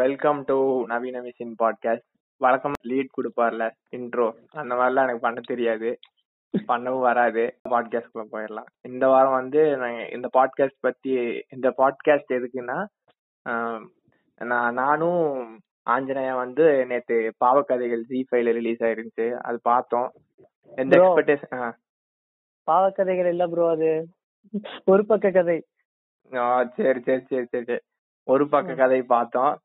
Welcome to நவீன machine podcast வழக்கம் lead கொடுப்பார்ல இன்ட்ரோ அந்த மாதிரிலாம் எனக்கு பண்ண தெரியாது. பண்ணவும் வராது. பாட்காஸ்ட்குள்ள போயிடலாம். இந்த வாரம் வந்து நான் இந்த பாட்காஸ்ட் பத்தி இந்த பாட்காஸ்ட் எதுக்குன்னா நான் நானும் ஆஞ்சநேயா வந்து நேத்து பாவக்கதைகள் ஜி ஃபைவ்ல ரிலீஸ் ஆயிருந்துச்சு. அது பார்த்தோம். எந்த. எக்ஸ்பெக்டேஷன் பாவக்கதைகள் இல்ல ப்ரோ அது. ஒரு பக்க கதை. சரி சரி சரி சரி. ஒரு பக்க கதை பார்த்தோம்.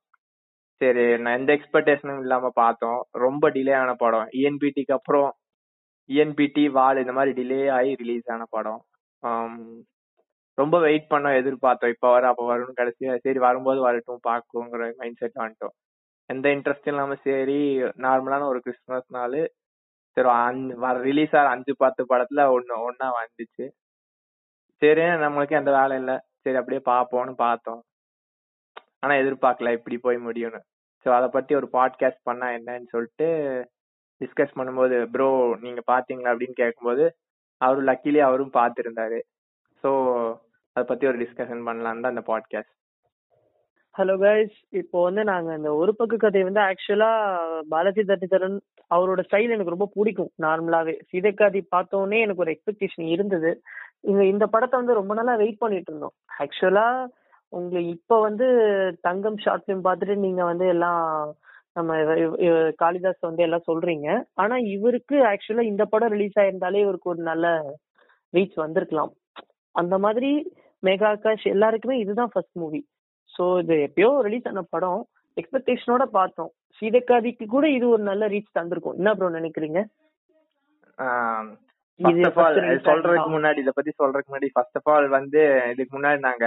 சரி நான் எந்த எக்ஸ்பெக்டேஷனும் இல்லாம பார்த்தோம். ரொம்ப டிலே ஆன படம். இஎன்பிடிக்கு அப்புறம் இஎன்பிடி வால் இந்த மாதிரி டிலே ஆகி ரிலீஸ் ஆன படம். ரொம்ப வெயிட் பண்ணோம் எதிர்பார்த்தோம். இப்போ வர அப்போ வரும்னு கடைசியாக சரி வரும்போது வரட்டும் பார்க்குங்கிற மைண்ட் செட் வந்துட்டோம். எந்த இன்ட்ரெஸ்டும் இல்லாமல் சரி நார்மலான ஒரு கிறிஸ்மஸ் நாள். சரி அஞ்சு வர ரிலீஸ் ஆகிற அஞ்சு பத்து படத்தில் ஒன்று ஒன்றா வந்துச்சு. சரி நம்மளுக்கு எந்த வேலை இல்லை. சரி அப்படியே பார்ப்போம்னு பார்த்தோம். ஆனா எதிர்பார்க்கல இப்படி போய் முடியும்னு. ஸோ அதை பத்தி ஒரு பாட்காஸ்ட் பண்ணா என்னன்னு சொல்லிட்டு டிஸ்கஸ் பண்ணும்போது ப்ரோ நீங்க பாத்தீங்களா? அப்படின்னு கேட்கும்போது அவரும் லக்கிலி அவரும் பார்த்துருந்தாரு ஸோ அதை பத்தி ஒரு டிஸ்கஷன் பண்ணலாம் தான் அந்த பாட்காஸ்ட் ஹலோ கைஸ் இப்போ வந்து நாங்க இந்த ஒரு பக்க கதை வந்து ஆக்சுவலா பாலாஜி தட்டிதரன் அவரோட ஸ்டைல் எனக்கு ரொம்ப பிடிக்கும் நார்மலாவே சீதைக்காதி பார்த்தோன்னே எனக்கு ஒரு எக்ஸ்பெக்டேஷன் இருந்தது. இங்க இந்த படத்தை வந்து ரொம்ப நாளா வெயிட் பண்ணிட்டு இருந்தோம். ஆக்சுவலா உங்களுக்கு இப்ப வந்து தங்கம் ஷார்ட் ஃபிலிம் பார்த்துட்டு நீங்க வந்து எல்லாம் நம்ம காளிதாஸ் வந்து எல்லாம் சொல்றீங்க. ஆனா இவருக்கு ஆக்சுவலா இந்த படம் ரிலீஸ் ஆயிருந்தாலே இவருக்கு ஒரு நல்ல ரீச் வந்திருக்கலாம். அந்த மாதிரி மேகா ஆகாஷ் எல்லாருக்குமே இதுதான் ஃபர்ஸ்ட் மூவி சோ இது எப்பயோ ரிலீஸ் ஆன படம். எக்ஸ்பெக்டேஷனோட பார்த்தோம். சீதக்காதிக்கு கூட இது ஒரு நல்ல ரீச் தந்திருக்கும். என்ன ப்ரோ நினைக்கிறீங்க? இது சொல்றதுக்கு? முன்னாடி இத பத்தி சொல்றதுக்கு முன்னாடி ஃபர்ஸ்ட் ஆஃப் ஆல் வந்து இதுக்கு முன்னாடி நாங்க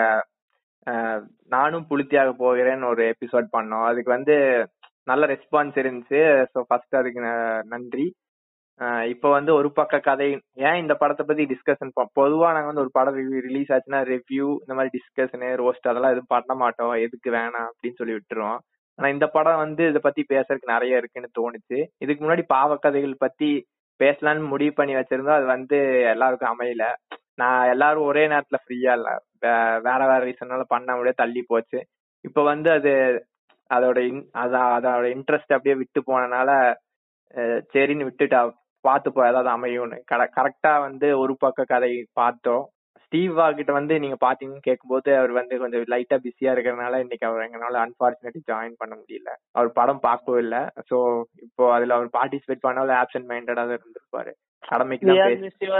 நானும் புளுத்தியாக போகிறேன்னு ஒரு எபிசோட் பண்ணோம். அதுக்கு வந்து நல்ல ரெஸ்பான்ஸ் இருந்துச்சு. ஸோ ஃபர்ஸ்ட் அதுக்கு ந- நன்றி. இப்போ வந்து ஒரு பக்க கதை. ஏன் இந்த படத்தை பத்தி டிஸ்கஷன் பொதுவா நாங்கள் வந்து ஒரு படம் ரிலீஸ் ஆச்சுன்னா ரிவ்யூ இந்த மாதிரி டிஸ்கஷனு ரோஸ்ட் அதெல்லாம் எதுவும் பண்ண மாட்டோம். எதுக்கு வேணாம் அப்படின்னு சொல்லி விட்டுருவோம். ஆனா இந்த படம் வந்து இதை பத்தி பேசுறதுக்கு நிறைய இருக்குன்னு தோணுச்சு. இதுக்கு முன்னாடி பாவக்கதைகள் பத்தி பேசலாம்னு முடிவு பண்ணி வச்சிருந்தோம். அது வந்து எல்லாருக்கும் அமையல. நான் எல்லாரும் ஒரே நேரத்துல ஃப்ரீயா இல்ல. வேற வேற ரீசன்னால பண்ண முடியாது தள்ளி போச்சு. இப்ப வந்து அது அதோட in- அத- அதோட இன்ட்ரெஸ்ட் அப்படியே விட்டு போனனால சரின்னு விட்டுட்டா பார்த்துப்போ ஏதாவது அமையும்னு. கரெக்டா வந்து ஒரு பக்க கதை பார்த்தோம். ஸ்டீவா கிட்ட வந்து நீங்க பாத்தீங்கன்னு கேட்கும்போது அவர் வந்து கொஞ்சம் லைட்டா பிஸியா இருக்கிறதுனால இன்னைக்கு அவர் எங்கனால அன்பார்ச்சுனேட்லி ஜாயின் பண்ண முடியல. அவர் படம் பார்க்கவும் இல்ல. சோ இப்போ அதுல அவர் பார்ட்டிசிபேட் பண்ணாலும் ஆப்சென்ட் மைண்டடா தான் இருந்திருப்பாரு. கடமைக்கு தான் miss you,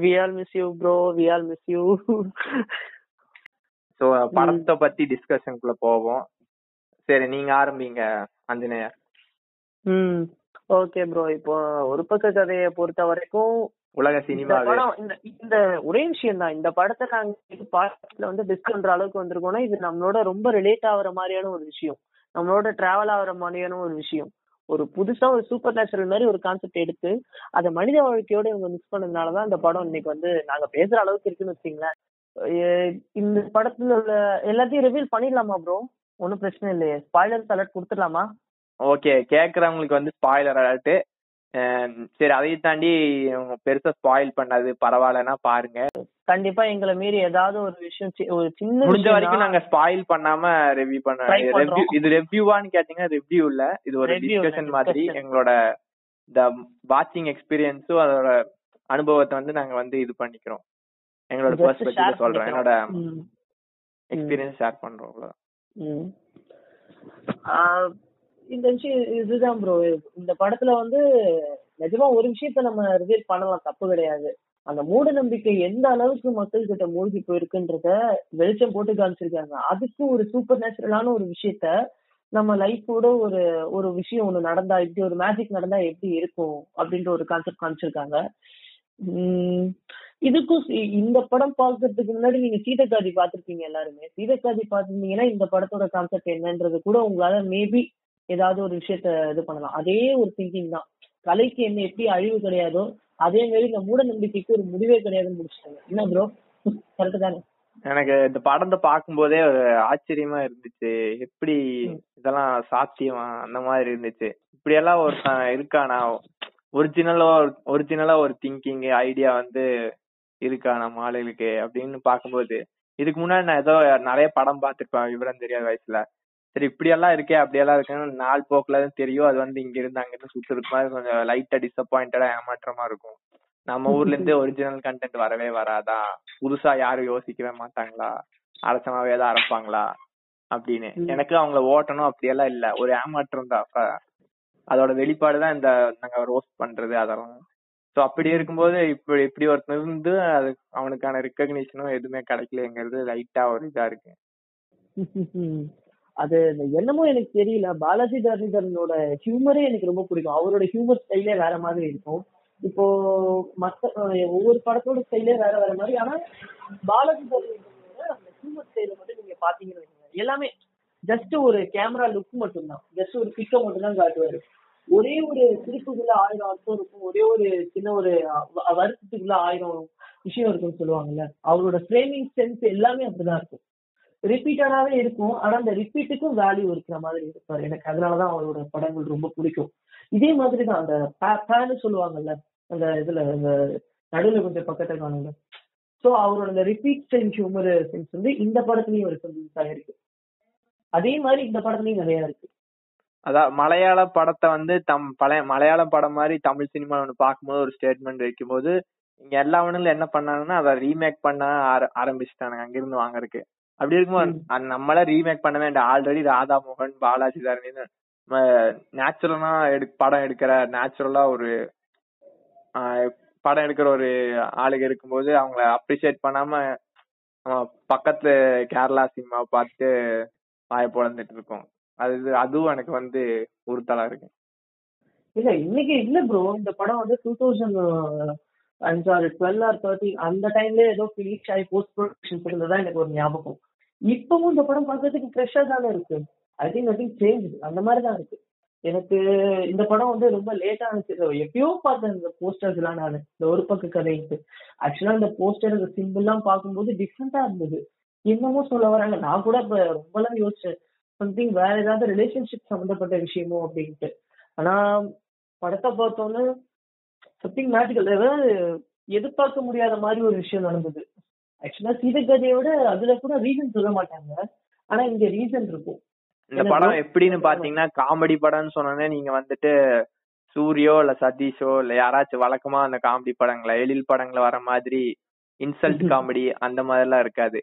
we all miss you, bro. We all miss you. So படத்தை பத்தி டிஸ்கஷனுக்குள்ள போவோம். சரி நீங்க ஆரம்பிங்க அஞ்சனேயர் ம். ஓகே ப்ரோ இப்போ ஒரு பக்க கதையை பொறுத்த வரைக்கும் உலக படம் இந்த இந்த ஒரே விஷயம் தான். இந்த படத்தை நாங்க பாட்டுல வந்து டிஸ்க் பண்ற அளவுக்கு வந்திருக்கோம்னா இது நம்மளோட ரொம்ப ரிலேட் ஆகுற மாதிரியான ஒரு விஷயம். நம்மளோட டிராவல் ஆகுற மாதிரியான ஒரு விஷயம். ஒரு புதுசா ஒரு சூப்பர் நேச்சுரல் மாதிரி ஒரு கான்செப்ட் எடுத்து அதை மனித வாழ்க்கையோட இவங்க மிக்ஸ் பண்ணதுனாலதான் இந்த படம் இன்னைக்கு வந்து நாங்க பேசுற அளவுக்கு இருக்குன்னு வச்சுங்களேன் இந்த படத்துல உள்ள எல்லாத்தையும் ரிவீல் பண்ணிடலாமா ப்ரோ ஒன்னும் பிரச்சனை இல்லையே. ஸ்பாய்லர்ஸ் அலர்ட் கொடுத்துடலாமா? ஓகே கேக்குறவங்களுக்கு வந்து ஸ்பாயிலர் அலர்ட் சரி அதையும் தாண்டி பெருசா ஸ்பாயில் பண்ணது. பரவாயில்லன்னா பாருங்க. கண்டிப்பா எங்களை மீறி ஏதாவது ஒரு விஷயம் ஒரு சின்ன முடிஞ்ச வரைக்கும் நாங்க ஸ்பாயில் பண்ணாம ரிவ்யூ பண்ண இது ரிவ்யூவான்னு கேட்டீங்கன்னா ரிவ்யூ இல்ல. இது ஒரு டிஸ்கஷன் மாதிரி. எங்களோட இந்த வாட்சிங் எக்ஸ்பீரியன்ஸும் அதோட அனுபவத்தை வந்து நாங்க வந்து இது பண்ணிக்கிறோம். எங்களோட பெர்ஸ்பெக்டிவ் சொல்றோம் என்னோட. எக்ஸ்பீரியன்ஸ் ஷேர் பண்றோம் அவ்வளவுதான். இந்த விஷயம் இதுதான் ப்ரோ இந்த படத்துல வந்து நிஜமா ஒரு விஷயத்த நம்ம ரிவீல் பண்ணலாம். தப்பு கிடையாது. அந்த மூட நம்பிக்கை எந்த அளவுக்கு மக்கள் கிட்ட மூழ்கி போயிருக்குன்றத வெளிச்சம் போட்டு காமிச்சிருக்காங்க. அதுக்கு ஒரு சூப்பர் நேச்சுரலான ஒரு விஷயத்த நம்ம லைஃபோட ஒரு ஒரு விஷயம் ஒண்ணு நடந்தா இப்படி ஒரு மேஜிக் நடந்தா எப்படி இருக்கும்? அப்படின்ற ஒரு கான்செப்ட் காமிச்சிருக்காங்க. உம் இதுக்கும் இந்த படம் பார்க்கறதுக்கு முன்னாடி நீங்க சீதக்காதி பார்த்திருப்பீங்க எல்லாருமே. சீதக்காதி பார்த்திருந்தீங்கன்னா இந்த படத்தோட கான்செப்ட் என்னன்றது கூட உங்களால மேபி ஏதாவது ஒரு விஷயத்த இது பண்ணலாம். அதே ஒரு திங்கிங் தான். கலைக்கு என்ன எப்படி அழிவு கிடையாதோ அதே மாதிரி இந்த மூட நம்பிக்கைக்கு ஒரு முடிவே கிடையாதுன்னு முடிச்சிட்டாங்க. என்ன ப்ரோ கரெக்ட் தானே? எனக்கு இந்த படத்தை பார்க்கும்போதே ஒரு ஆச்சரியமா இருந்துச்சு. எப்படி. இதெல்லாம் சாத்தியமா? அந்த மாதிரி இருந்துச்சு. இப்படி எல்லாம் ஒரு இருக்கானா? ஒரிஜினலா ஒரிஜினலா ஒரு திங்கிங் ஐடியா வந்து இருக்கா நம்ம ஆளுகளுக்கு அப்படின்னு பார்க்கும்போது இதுக்கு முன்னாடி நான் ஏதோ நிறைய படம் பார்த்திருப்பேன் விவரம் தெரியாத வயசுல. சரி இப்படி எல்லாம் இருக்கே அப்படி எல்லாம் இருக்குன்னு நாள் போக்குல தான் தெரியும். அது வந்து இங்க இருந்து அங்க இருந்து மாதிரி கொஞ்சம் லைட்டா டிசப்பாயிண்டடா ஏமாற்றமா இருக்கும். நம்ம ஊர்ல இருந்து ஒரிஜினல் கண்டென்ட் வரவே வராதா? புதுசா யாரும் யோசிக்கவே மாட்டாங்களா? அரசமாவே தான் அரைப்பாங்களா? அப்படின்னு. எனக்கு அவங்கள ஓட்டணும் அப்படியெல்லாம் இல்ல. ஒரு ஏமாற்றம் தான். அதோட வெளிப்பாடு தான் இந்த நாங்க ரோஸ்ட் பண்றது அதெல்லாம். சோ அப்படி இருக்கும்போது இப்படி இப்படி ஒருத்தன் இருந்து அது அவனுக்கான ரெக்கக்னிஷனும் எதுவுமே கிடைக்கலங்கிறது லைட்டா ஒரு இதா இருக்கு. அது என்னமோ எனக்கு தெரியல. பாலாஜி தரணிதரனோட ஹியூமரே எனக்கு ரொம்ப பிடிக்கும். அவரோட ஹியூமர் ஸ்டைலே வேற மாதிரி இருக்கும். இப்போ மத்த ஒவ்வொரு படத்தோட ஸ்டைலே வேற வேற மாதிரி. ஆனா பாலாஜி தரணிதரனோட அந்த ஹியூமர் ஸ்டைல மட்டும் நீங்க பாத்தீங்கன்னு எல்லாமே ஜஸ்ட் ஒரு கேமரா லுக் மட்டும்தான். ஜஸ்ட் ஒரு பிக்க மட்டும் தான் காட்டுவாரு. ஒரே ஒரு சிரிப்புக்குள்ள ஆயிரம் அர்த்தம் இருக்கும். ஒரே ஒரு சின்ன ஒரு வருத்தத்துக்குள்ள ஆயிரம் விஷயம் இருக்கும்னு சொல்லுவாங்கல்ல. அவரோட ஃப்ரேமிங் சென்ஸ் எல்லாமே அப்படிதான் இருக்கும். ரிப்பீட்டடாவே இருக்கும். ஆனா அந்த ரிப்பீட்டுக்கும் வேல்யூ இருக்கிற மாதிரி இருப்பாரு எனக்கு அதனாலதான் அவரோட படங்கள் ரொம்ப பிடிக்கும். இதே மாதிரி தான் அந்த பேனு சொல்லுவாங்கல்ல. அந்த இதுல அந்த நடுவுல கொஞ்சம் பக்கத்துல காணுங்க சோ அவரோட அந்த ரிப்பீட் சென்ஸ் ஹியூமர் சென்ஸ் வந்து இந்த படத்துலயும் இருக்கு இருக்கு. அதே மாதிரி இந்த படத்துலயும் நிறைய இருக்கு. அதான் மலையாள படத்தை வந்து தம் பழைய மலையாள படம் மாதிரி தமிழ் சினிமா ஒன்று பார்க்கும்போது ஒரு ஸ்டேட்மெண்ட் வைக்கும்போது இங்க எல்லா அவனுங்களும் என்ன பண்ணாங்கன்னா அதை ரீமேக் பண்ண ஆர- ஆரம்பிச்சுட்டானுங்க அங்கிருந்து வாங்குறதுக்கு. அப்படி இருக்கும்போது நம்மள ரீமேக் பண்ண வேண்டாம். ஆல்ரெடி ராதா மோகன் பாலாஜி தரணின்னு நேச்சுரலா எடு படம் எடுக்கிற நேச்சுரலா ஒரு படம் எடுக்கிற ஒரு ஆளுங்க இருக்கும்போது அவங்கள அப்ரிசியேட் பண்ணாம பக்கத்து கேரளா சினிமா பார்த்து வாய பொழந்துட்டு இருக்கோம் அது அதுவும் எனக்கு வந்து உறுத்தலா இருக்கு. இல்ல இன்னைக்கு இல்ல ப்ரோ இந்த படம் வந்து டூ தௌசண்ட் அஞ்சாறு டுவெல் ஆர் தேர்ட்டி அந்த டைம்ல ஏதோ ஃபினிஷ் ஆகி போஸ்ட் ப்ரொடக்ஷன் இருந்ததா எனக்கு ஒரு ஞாபகம். இப்பவும் இந்த படம் பார்க்கறதுக்கு ஃப்ரெஷ்ஷா தானே இருக்கு. ஐ திங்க் நத்திங் சேஞ்ச் அந்த மாதிரி தான் இருக்கு. எனக்கு இந்த படம் வந்து ரொம்ப லேட்டா இருந்துச்சு. எப்பயோ பார்த்தேன் இந்த போஸ்டர்ஸ் எல்லாம் நான். இந்த ஒரு பக்க கதைக்கு ஆக்சுவலா இந்த போஸ்டர் இந்த சிம்பிள் எல்லாம் பார்க்கும்போது டிஃப்ரெண்டா இருந்தது. என்னமோ சொல்ல வராங்க. நான் கூட இப்ப ரொம்பலாம் யோசிச்சேன். சம்திங் வேற ஏதாவது ரிலேஷன்ஷிப் சம்பந்தப்பட்ட விஷயமோ அப்படின்ட்டு. ஆனா படத்தை பார்த்தோன்னே சம்திங் மேஜிக்கல் அதாவது எதிர்பார்க்க முடியாத மாதிரி ஒரு விஷயம் நடந்தது. ஆக்சுவலா சீதகதையோட அதுல கூட ரீசன் சொல்ல மாட்டாங்க. ஆனா இங்க ரீசன் இருக்கும். இந்த படம்? எப்படின்னு பாத்தீங்கன்னா காமெடி படம்னு சொன்னோன்னே நீங்க வந்துட்டு சூரியோ இல்ல சதீஷோ இல்ல யாராச்சும் வழக்கமா அந்த காமெடி படங்களை எழில் படங்களை வர மாதிரி இன்சல்ட் காமெடி அந்த மாதிரி எல்லாம் இருக்காது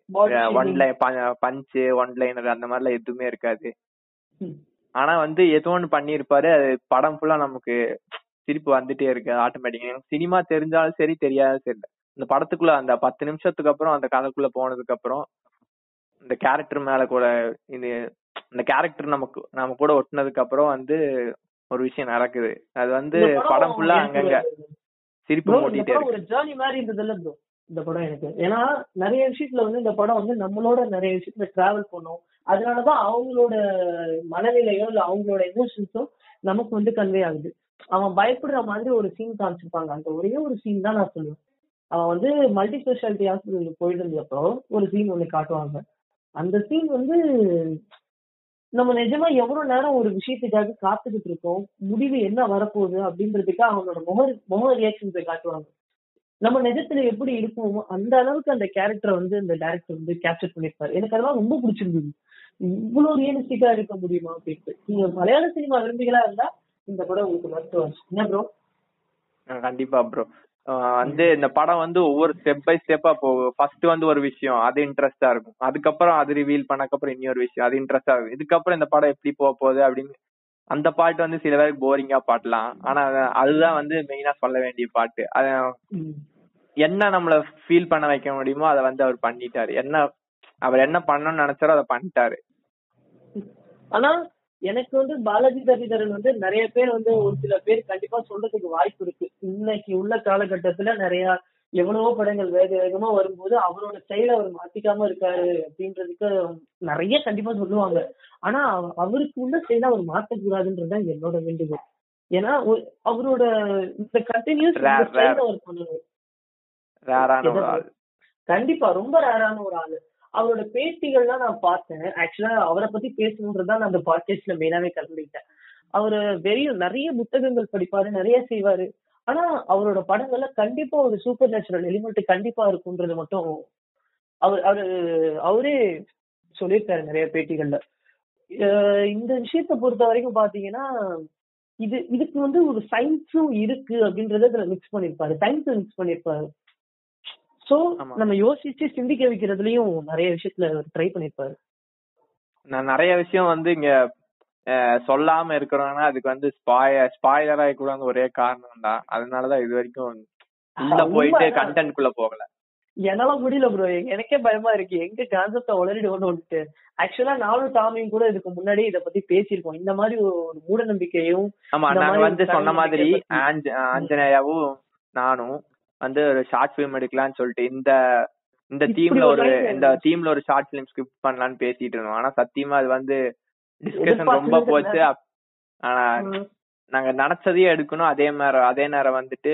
one. Line punch one liner அந்த மாதிரிலாம் எதுவுமே இருக்காது. ஆனா வந்து ஏதோ ஒன்று பண்ணியிருப்பாரு அது படம் ஃபுல்லா நமக்கு சிரிப்பு வந்துட்டே இருக்கு ஆட்டோமேட்டிக்கா சினிமா தெரிஞ்சாலும் சரி தெரியாதும் சரி இந்த படத்துக்குள்ள அந்த பத்து நிமிஷத்துக்கு அப்புறம் அந்த கதைக்குள்ள போனதுக்கு அப்புறம் இந்த கேரக்டர் மேல கூட இது இந்த கேரக்டர் நமக்கு நம்ம கூட ஒட்டினதுக்கு அப்புறம் வந்து ஒரு விஷயம் நடக்குது. அது வந்து படம் ஃபுல்லா அங்கங்க சிரிப்பு படம் இருக்கு. இந்த படம் எனக்கு. ஏன்னா நிறைய விஷயத்துல வந்து இந்த படம் வந்து நம்மளோட நிறைய விஷயத்துல டிராவல் பண்ணும். அதனாலதான் அவங்களோட மனநிலையோ இல்ல அவங்களோட எமோஷன்ஸோ நமக்கு வந்து கன்வே ஆகுது. அவன் பயப்படுற மாதிரி ஒரு சீன் காமிச்சிருப்பாங்க. அந்த ஒரே ஒரு சீன் தான் நான் சொல்லுவேன். அவன் வந்து மல்டி ஸ்பெஷாலிட்டி ஹாஸ்பிட்டலுக்கு போயிட்டு இருந்தப்போ ஒரு சீன் ஒண்ணு காட்டுவாங்க. அந்த சீன் வந்து நம்ம நிஜமா எவ்வளவு நேரம் ஒரு விஷயத்துக்காக காத்துக்கிட்டு இருக்கோம்? முடிவு என்ன வரப்போகுது? அப்படின்றதுக்காக அவனோட முக முக ரியாக்ஷன்ஸை காட்டுவாங்க. நம்ம நிஜத்துல எப்படி இருப்போமோ அந்த அளவுக்கு அந்த கேரக்டரை வந்து இந்த டேரக்டர் வந்து கேப்சர் பண்ணிருப்பாரு எனக்கு அதெல்லாம் ரொம்ப பிடிச்சிருந்தது. இவ்வளவு ரியலிஸ்டிக்கா இருக்க முடியுமா அப்படின்ட்டு. நீங்க மலையாள சினிமா விரும்பிகளா இருந்தா இந்த படம் உங்களுக்கு மருத்துவம் என்ன ப்ரோ கண்டிப்பா ப்ரோ வந்து இந்த படம் வந்து ஒவ்வொரு ஸ்டெப் பை ஸ்டெப்பா போகும் ஃபர்ஸ்ட் வந்து ஒரு விஷயம் அது இன்ட்ரெஸ்டா இருக்கும். அதுக்கப்புறம் அது ரிவீல் பண்ணக்கப்புறம் இன்னொரு விஷயம் அது இன்ட்ரெஸ்டா இருக்கும். இதுக்கப்புறம் இந்த படம் எப்படி போக போகுது அப்படின்னு அந்த பாட்டு வந்து சில பேருக்கு போரிங்கா பாடலாம். ஆனா அது- அதுதான் வந்து மெயினா சொல்ல வேண்டிய பாட்டு அது என்ன நம்மள ஃபீல் பண்ண வைக்க முடியுமோ அதை வந்து அவர் பண்ணிட்டாரு. என்ன அவர் என்ன பண்ணணும்னு நினைச்சாரோ அதை பண்ணிட்டாரு. ஆனா எனக்கு வந்து பாலாஜி தரிதரன் வந்து நிறைய பேர் வந்து ஒரு சில பேர் கண்டிப்பா சொல்றதுக்கு வாய்ப்பு இருக்கு. இன்னைக்கு உள்ள காலகட்டத்துல நிறைய எவ்வளவோ படங்கள் வேக வேகமா வரும்போது அவரோட ஸ்டைல அவர் மாத்திக்காம இருக்காரு அப்படின்றதுக்கு நிறைய கண்டிப்பா சொல்லுவாங்க. ஆனா அவ- அவருக்கு உள்ள ஸ்டைல அவர் மாத்தக்கூடாதுன்றதுதான் என்னோட வேண்டுகோள். ஏன்னா அவரோட இந்த கண்டினியூஸ். அவர் ஆள். கண்டிப்பா ரொம்ப ரேரான ஒரு ஆளு. அவரோட பேட்டிகள்லாம் நான் பார்த்தேன். ஆக்சுவலா அவரை பத்தி பேசணுன்றதுதான் நான் அந்த பாட்காஸ்ட்ல மெயினாவே கலந்துக்கிட்டேன். அவரு வெறிய நிறைய புத்தகங்கள் படிப்பாரு நிறைய செய்வாரு. ஆனா அவரோட படங்கள்ல கண்டிப்பா ஒரு சூப்பர் நேச்சுரல் எலிமெண்ட் கண்டிப்பா இருக்குன்றது மட்டும் அவர் அவரு அவரே சொல்லியிருக்காரு நிறைய பேட்டிகள்ல. இந்த விஷயத்த பொறுத்த வரைக்கும் பாத்தீங்கன்னா இது இதுக்கு வந்து ஒரு சயின்ஸும் இருக்கு அப்படின்றத இதுல மிக்ஸ் பண்ணிருப்பாரு சயின்ஸ் மிக்ஸ் பண்ணிருப்பாரு சோ. நம்ம யோசிச்சு சிந்திக்க வைக்கிறதுலயும் நிறைய விஷயத்துல ட்ரை பண்ணிருப்பாரு நான் நிறைய விஷயம் வந்து இங்க சொல்லாம இருக்கிறோம்னா அதுக்கு வந்து ஸ்பாய ஸ்பாய்லர் ஆகக்கூடாது ஒரே காரணம் தான் அதனாலதான் இது வரைக்கும் உள்ள போயிட்டு. கண்டென்ட் குள்ள போகல. என்னால முடியல ப்ரோ எனக்கே பயமா இருக்கு. எங்க கான்செப்ட உளறிடு வந்துட்டு ஆக்சுவலா நானும் டாமியும் கூட இதுக்கு முன்னாடி இத பத்தி பேசியிருக்கோம். இந்த மாதிரி ஒரு மூட நம்பிக்கையும் ஆமா நாங்க வந்து சொன்ன மாதிரி ஆஞ்சநேயாவும் நானும் வந்து ஒரு ஷார்ட் ஃபிலிம் எடுக்கலாம்னு சொல்லிட்டு இந்த இந்த டீம்ல ஒரு இந்த டீம்ல ஒரு ஷார்ட் ஃபிலிம் ஸ்கிரிப்ட் பண்ணலாம்னு பேசிட்டு இருந்தோம். ஆனா சத்தியமா அது வந்து டிஸ்கஷன் ரொம்ப. போச்சு. ஆனா. நாங்க நினைச்சதையும் எடுக்கணும். அதே நேரம் அதே நேரம் வந்துட்டு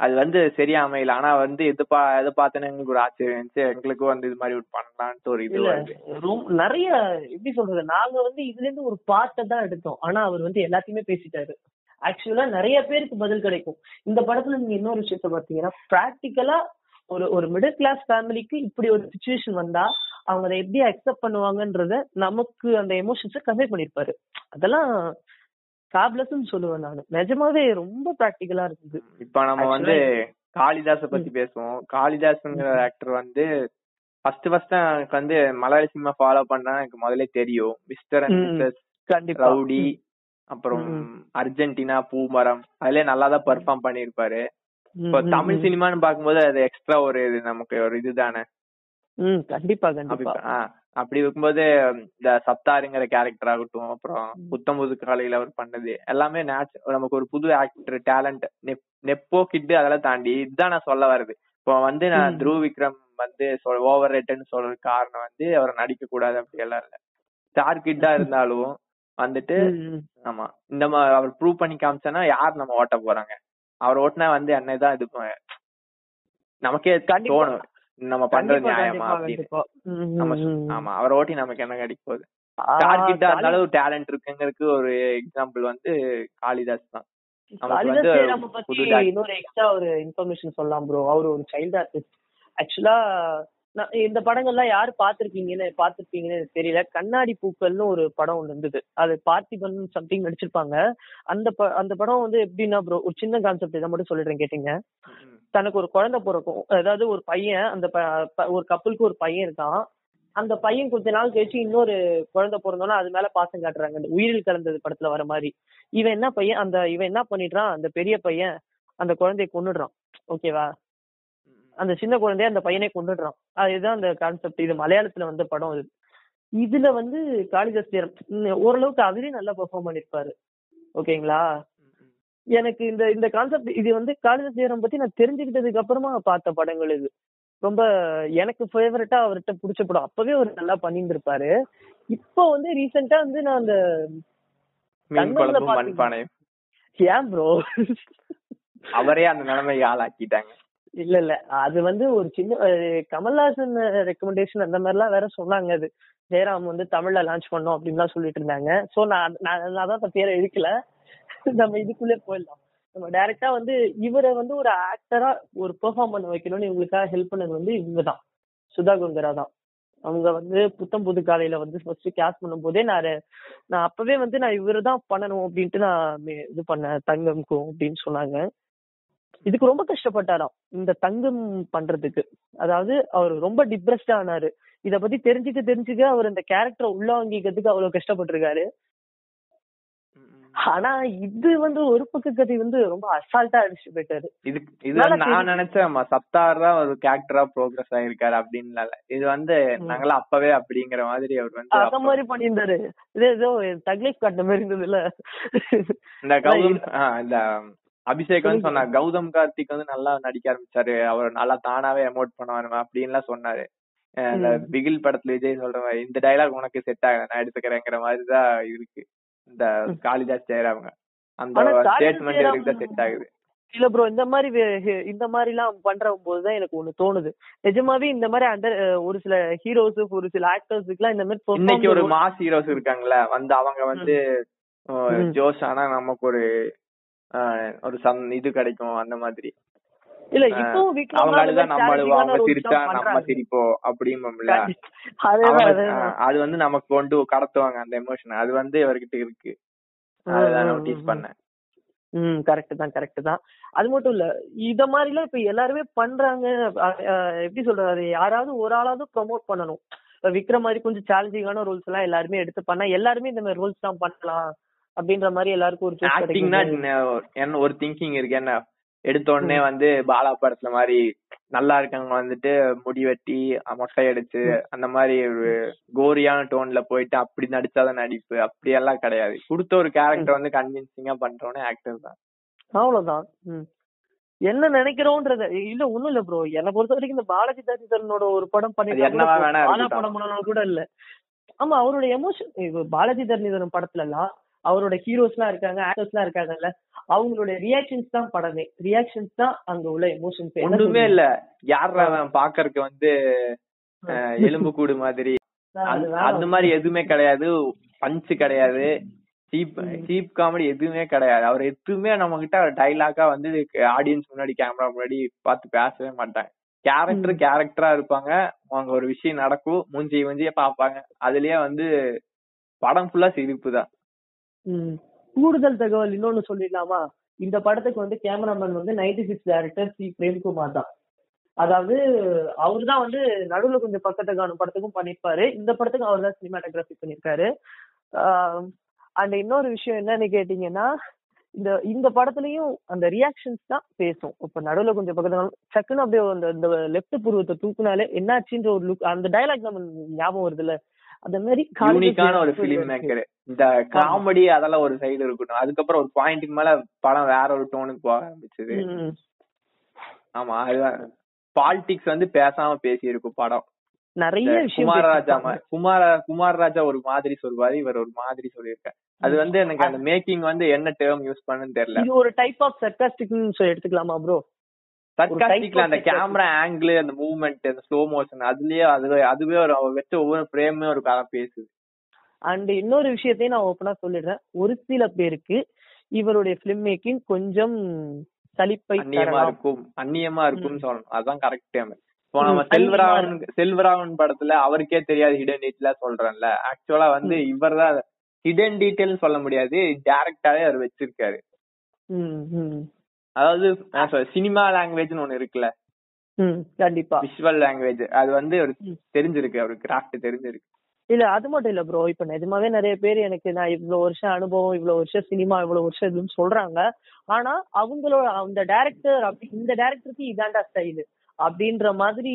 அது வந்து சரியா அமையல ஆனா வந்து எதிர்பா எதிர்பார்த்தேன்னு எங்களுக்கு ஒரு ஆச்சரியம் இருந்துச்சு. எங்களுக்கும் வந்து இது மாதிரி பண்ணலான்ட்டு ஒரு இது ரொம்ப நிறைய எப்படி சொல்றது? நாங்க வந்து இதுல இருந்து ஒரு பார்ட்டை தான் எடுத்தோம். ஆனா அவர் வந்து எல்லாத்தையுமே பேசிட்டாரு. ஆக்சுவலா நிறைய பேருக்கு பதில் கிடைக்கும். இந்த படத்துல நீங்க இன்னொரு விஷயத்த பாத்தீங்கன்னா பிராக்டிக்கலா ஒரு ஒரு மிடில் கிளாஸ் ஃபேமிலிக்கு இப்படி ஒரு சுச்சுவேஷன் வந்தா அவங்க அதை எப்படி அக்செப்ட் பண்ணுவாங்கன்றத நமக்கு அந்த எமோஷன்ஸை கன்வே பண்ணிருப்பாரு அதெல்லாம் ஃபேப்லஸ்ன்னு சொல்லுவேன் நான். நிஜமாவே ரொம்ப பிராக்டிக்கலா இருக்குது. இப்ப நம்ம வந்து காளிதாஸ பத்தி பேசுவோம். காளிதாஸ்ங்கிற ஆக்டர் வந்து ஃபர்ஸ்ட் ஃபர்ஸ்ட் எனக்கு வந்து மலையாள சினிமா ஃபாலோ பண்ணா எனக்கு முதல்ல தெரியும். மிஸ்டர் அண்ட் ரவுடி அப்புறம் அர்ஜென்டினா பூமரம் அதுலயே நல்லா தான் பெர்ஃபார்ம் பண்ணிருப்பாரு இப்போ தமிழ். சினிமான்னு பார்க்கும்போது அது எக்ஸ்ட்ரா ஒரு இது நமக்கு ஒரு இதுதானே. ம் கண்டிப்பா கண்டிப்பா அப்படி- இருக்கும்போது இந்த சப்தாருங்கிற கேரக்டர் ஆகட்டும் அப்புறம். புத்தம்புது காலையில அவர் பண்ணது எல்லாமே நமக்கு ஒரு புது ஆக்டர் டேலண்ட் நெப்போ கிட்டு அதெல்லாம் தாண்டி இதுதான் நான் சொல்ல வருது இப்போ வந்து நான் ம். த்ருவ் விக்ரம் வந்து ஓவர் ரேட்டட்னு சொல்றதுக்கு காரணம் வந்து அவர் நடிக்க கூடாது அப்படி எல்லாம் இல்ல ஸ்டார் கிட்டா இருந்தாலும் வந்துட்டு. ஆமா இந்த மாதிரி அவர் ப்ரூவ் பண்ணி காமிச்சானா யார் நம்ம ஓட்ட போறாங்க அவர் ஓட்டினா வந்து என்னதான் இது நமக்கே. தோணும் நம்ம பண்றது நியாயமா அப்படின்னு. ஆமா அவர் ஓட்டி நமக்கு என்ன கிடைக்க போகுது ஆ, ஸ்டார் கிட்டா காளி- இருந்தாலும் ஒரு டேலண்ட் இருக்குங்கிறதுக்கு ஒரு எக்ஸாம்பிள் வந்து காளிதாஸ் தான். இன்னொரு எக்ஸ்ட்ரா ஒரு இன்ஃபர்மேஷன் சொல்லலாம் ப்ரோ அவர் ஒரு சைல்ட் ஆர்டிஸ்ட் ஆக்சுவலா இந்த படங்கள்லாம் யாரு பாத்திருக்கீங்கன்னு பாத்திருப்பீங்கன்னு தெரியல. கண்ணாடி பூக்கள்னு ஒரு படம் ஒண்ணு இருந்தது. அது பார்த்திபன் சம்திங் நடிச்சிருப்பாங்க. அந்த அந்த படம் வந்து எப்படின்னா ப்ரோ ஒரு சின்ன கான்செப்ட் இதை மட்டும் சொல்லிடுறேன் கேட்டீங்க. தனக்கு ஒரு குழந்தை பிறக்கும். அதாவது ஒரு பையன் அந்த ஒரு கப்பலுக்கு ஒரு பையன் இருக்கான். அந்த பையன் கொஞ்ச நாள் கழிச்சு இன்னொரு குழந்தை பிறந்தோன்னா அது மேல பாசம் காட்டுறாங்க. இந்த உயிரில் கலந்தது படத்துல வர மாதிரி. இவன் என்ன பையன் அந்த இவன் என்ன பண்ணிடுறான்? அந்த பெரிய பையன் அந்த குழந்தைய கொண்டுடுறான் ஓகேவா அந்த சின்ன குழந்தைய அந்த பையனை கொன்னுடுறான். அதுதான் அந்த கான்செப்ட் இது மலையாளத்துல வந்த படம் இது இதுல வந்து காளிதாஸ் ஜெயராம் ஓரளவுக்கு அதுலயும் நல்லா பெர்ஃபார்ம் பண்ணிருப்பாரு. ஓகேங்களா எனக்கு இந்த இந்த கான்செப்ட் இது வந்து காளிதாஸ் ஜெயராம் பத்தி நான் தெரிஞ்சுக்கிட்டதுக்கு அப்புறமா பார்த்த படங்கள் இது. ரொம்ப எனக்கு ஃபேவரட்டா அவர்கிட்ட பிடிச்ச படம். அப்பவே அவர் நல்லா பண்ணியிருந்திருப்பாரு. இப்போ வந்து ரீசெண்டா வந்து நான் அந்த ஏன் ப்ரோ அவரே அந்த நிலைமைக்கு ஆளாக்கிட்டாங்க. இல்ல இல்ல. அது வந்து ஒரு சின்ன கமல்ஹாசன் ரெக்கமெண்டேஷன் அந்த மாதிரி எல்லாம் வேற சொன்னாங்க அது. ஜெயராம் வந்து தமிழ்ல லான்ச் பண்ணோம் அப்படின்லாம் சொல்லிட்டு இருந்தாங்க. சோ நான் நான் தான் பேரை இழுக்கல. நம்ம இதுக்குள்ளே போயிடலாம். நம்ம டைரக்டா வந்து இவரை வந்து ஒரு ஆக்டரா ஒரு பெர்ஃபார்ம் பண்ண வைக்கணும்னு இவங்களுக்காக ஹெல்ப் பண்ணது வந்து இவங்க தான் சுதா குங்கரா தான். அவங்க வந்து புத்தம் புது காலையில வந்து ஃபர்ஸ்ட் கேஸ் பண்ணும் போதே நான் நான் அப்பவே வந்து நான் இவரை தான் பண்ணணும் அப்படின்ட்டு நான் இது பண்ணேன். தங்கம்க்கும் அப்படின்னு சொன்னாங்க. இதுக்கு ரொம்ப கஷ்டப்பட்டாராம். இந்த தங்கம் பண்றதுக்கு. அதாவது அவர் ரொம்ப டிப்ரெஸ்டா ஆனாரு. இத பத்தி தெரிஞ்சுக்க தெரிஞ்சுக்க அவர் இந்த கேரக்டரை உள்ள வாங்கிக்கிறதுக்கு அவ்வளவு கஷ்டப்பட்டிருக்காரு. ஆனா இது வந்து ஒரு பக்க கதை வந்து ரொம்ப அசால்ட்டா அடிச்சு போயிட்டாரு இது இது நான். நினைச்சேன் சப்தார் தான் ஒரு கேரக்டரா ப்ரோக்ரஸ் ஆயிருக்காரு அப்படின்னு இது வந்து. நாங்களாம் அப்பவே அப்படிங்கிற மாதிரி அவர் வந்து அப்ப- மாதிரி பண்ணியிருந்தாரு இது ஏதோ தக்லீஃப் காட்டின மாதிரி இருந்தது இல்ல இந்த கௌதம் இந்த அபிஷேக் வந்து. சொன்னார் கௌதம் கார்த்திக் வந்து நல்லா நடிக்க ஆரம்பிச்சாரு அவர் நல்லா தானாவே எமோட் பண்ணுவாரு அப்படின்லாம் சொன்னாரு. பிகில் படத்துல விஜய் சொல்ற மாதிரி இந்த டைலாக் உனக்கு செட் ஆகுது நான் எடுத்துக்கிறேங்கிற மாதிரி தான் இருக்கு இந்த காளிதாஸ் ஜெயராமங்க. அந்த ஸ்டேட்மெண்ட் இவருக்கு தான் செட் ஆகுது. இல்ல ப்ரோ இந்த மாதிரி இந்த மாதிரி எல்லாம் பண்ற போதுதான் எனக்கு ஒண்ணு தோணுது. நிஜமாவே இந்த மாதிரி அண்டர் ஒரு சில ஹீரோஸ் ஒரு சில ஆக்டர்ஸுக்கு எல்லாம் இந்த மாதிரி இன்னைக்கு ஒரு மாஸ் ஹீரோஸ் இருக்காங்கல்ல வந்து அவங்க வந்து. ஜோஷ் ஆனா நமக்கு ஒரு ஒரு சம் இது கிடைக்கும் அந்த மாதிரி. இல்ல இப்பவும் விக்ரம் அவங்க அழுதா நம்ம அழுவோம் அவங்க சிரிச்சா நம்ம. சிரிப்போம் அப்படிம்போம்ல. அது வந்து நமக்கு கொண்டு கடத்துவாங்க அந்த எமோஷன் அது வந்து இவர்கிட்ட இருக்கு. அதுதான் நோட்டீஸ் பண்ணேன். ம் கரெக்ட் தான் கரெக்ட் தான். அது மட்டும் இல்ல இத மாதிரி எல்லாம் இப்ப எல்லாருமே பண்றாங்க. எப்படி சொல்றது யாராவது ஒரு ஆளாவது ப்ரோமோட் பண்ணணும். இப்ப விக்ரம் மாதிரி கொஞ்சம் சேலஞ்சிங்கான ரோல்ஸ் எல்லாம் எல்லாருமே எடுத்து பண்ணா எல்லாருமே இந்த மாதிரி ரோல்ஸ் தான் பண்ணலாம் அப்படின்ற மாதிரி எல்லாருக்கும் ஒரு ஆக்டிங்னா. என்ன ஒரு திங்கிங் இருக்கு என்ன? எடுத்த உடனே வந்து பாலா படத்துல மாதிரி நல்லா இருக்கவங்க வந்துட்டு முடி வெட்டி மொட்டை அடிச்சு அந்த மாதிரி ஒரு கோரியான டோன்ல போயிட்டு அப்படி நடிச்சாதான் நடிப்பு. அப்படி எல்லாம் கிடையாது. கொடுத்த ஒரு கேரக்டர் வந்து கன்வின்சிங்கா பண்றவனே ஆக்டர் தான். அவ்வளவுதான். என்ன நினைக்கிறோன்றத? இல்ல ஒண்ணும் இல்ல ப்ரோ என்ன பொறுத்த வரைக்கும் இந்த பாலாஜி தாசிதரனோட ஒரு படம் பாலா இருக்கட்டும். படம் கூட இல்ல. ஆமா அவரோட எமோஷன் பாலாஜி தரணிதரன் படத்துல எல்லாம் அவரோட ஹீரோஸ் எல்லாம் இருக்காங்க ஆக்டர்ஸ் எல்லாம் இருக்காங்கல்ல அவங்களுடைய ரியாக்ஷன்ஸ் தான் படமே. ரியாக்ஷன்ஸ் தான் அங்க உள்ள எமோஷன்ஸ் ஒண்ணுமே இல்ல. யார் பாக்கறதுக்கு வந்து எலும்பு கூடு மாதிரி. அந்த- மாதிரி எதுவுமே கிடையாது. பஞ்ச் கிடையாது. சீப் சீப் காமெடி எதுவுமே கிடையாது. அவர் எதுவுமே நம்ம கிட்ட டைலாக்கா வந்து ஆடியன்ஸ் முன்னாடி கேமரா முன்னாடி பார்த்து பேசவே மாட்டாங்க. கேரக்டர் கேரக்டரா இருப்பாங்க. அவங்க ஒரு விஷயம் நடக்கும். மூஞ்சி மூஞ்சிய பாப்பாங்க அதுலயே வந்து படம் ஃபுல்லா சிரிப்பு தான். கூடுதல் தகவல் இன்னொன்னு சொல்லிடலாமா? இந்த படத்துக்கு வந்து கேமராமேன் வந்து ninety six director C Premkumar தான். அதாவது அவர் தான் வந்து நடுவுல கொஞ்சம் பக்கத்தை காணும் படத்துக்கும் பண்ணிருப்பாரு இந்த படத்துக்கு அவர் தான் சினிமாட்டோகிராஃபி பண்ணியிருக்காரு அண்ட் இன்னொரு விஷயம் என்னன்னு கேட்டீங்கன்னா இந்த இந்த படத்துலயும் அந்த ரியாக்ஷன்ஸ் தான் பேசும். இப்ப நடுவுல கொஞ்சம் பக்கத்துல சக்குன்னு அப்படியே அந்த இந்த லெஃப்ட் புருவத்தை தூக்குனாலே என்னாச்சுன்ற ஒரு லுக் அந்த டைலாக் நம்ம ஞாபகம் வருது இல்ல அந்த மாதிரி யூனிக்கான ஒரு பிலிம் மேக்கர் இந்த காமெடி அதெல்லாம் ஒரு சைடு இருக்கட்டும். அதுக்கப்புறம் ஒரு பாயிண்ட்டுக்கு மேல படம் வேற ஒரு டோனுக்கு போக ஆரம்பிச்சது. ஆமா அதுதான். பாலிடிக்ஸ் வந்து பேசாம பேசி இருக்கும் படம். நிறைய பேசியிருப்பாங்க. மா- குமார குமாரராஜா ஒரு மாதிரி சொல்வாரு இவர் ஒரு மாதிரி சொல்லியிருக்காரு. அது வந்து எனக்கு அந்த மேக்கிங் வந்து என்ன டேர்ம் யூஸ் பண்ணுன்னு தெரியல. இது ஒரு டைப் ஆஃப் சர்க்காஸ்டிக்னு சொல்லி எடுத்துக்கலாமா ப்ரோ சர்க்காஸ்டிக்ல அந்த கேமரா ஆங்கிள் அந்த மூவ்மெண்ட் அந்த ஸ்லோ மோஷன் அதுலயே அதுவே அதுவே ஒரு வச்ச ஒவ்வொரு ஃப்ரேமே ஒரு கதை பேசுது. அண்ட் இன்னொரு விஷயத்தையும் நான் ஓப்பனா சொல்லிடுறேன். ஒரு சில பேருக்கு இவருடைய பிலிம் மேக்கிங் கொஞ்சம் சலிப்பை அந்நியமா இருக்கும். அந்நியமா இருக்கும்னு சொல்லணும். அதுதான் கரெக்ட் டைம் இப்போ நம்ம அந்நியமா செல்வராகவன் செல்வராகவன் படத்துல அவருக்கே தெரியாது ஹிடன் டீட்டெயிலா சொல்றேன்ல. ஆக்சுவலா வந்து இவர் தான் ஹிடன் டீட்டெயில் சொல்ல முடியாது. டைரக்டாவே அவர் வச்சிருக்காரு. அதாவது சினிமா லாங்குவேஜ்னு ஒண்ணு இருக்குல்ல. கண்டிப்பா. விஷுவல் லாங்குவேஜ் அது வந்து ஒரு. தெரிஞ்சிருக்கு அவருக்கு கிராஃப்ட் தெரிஞ்சிருக்கு. இல்ல அது மட்டும் இல்ல ப்ரோ இப்ப நிஜமாவே நிறைய பேர் எனக்கு நான் இவ்வளவு வருஷம் அனுபவம் இவ்வளவு வருஷம் சினிமா இவ்வளவு வருஷம் இதுன்னு சொல்றாங்க. ஆனா அவங்களோட அந்த டைரக்டர் அப்படி இந்த டைரக்டருக்கு இதாண்டா ஸ்டைலு அப்படின்ற மாதிரி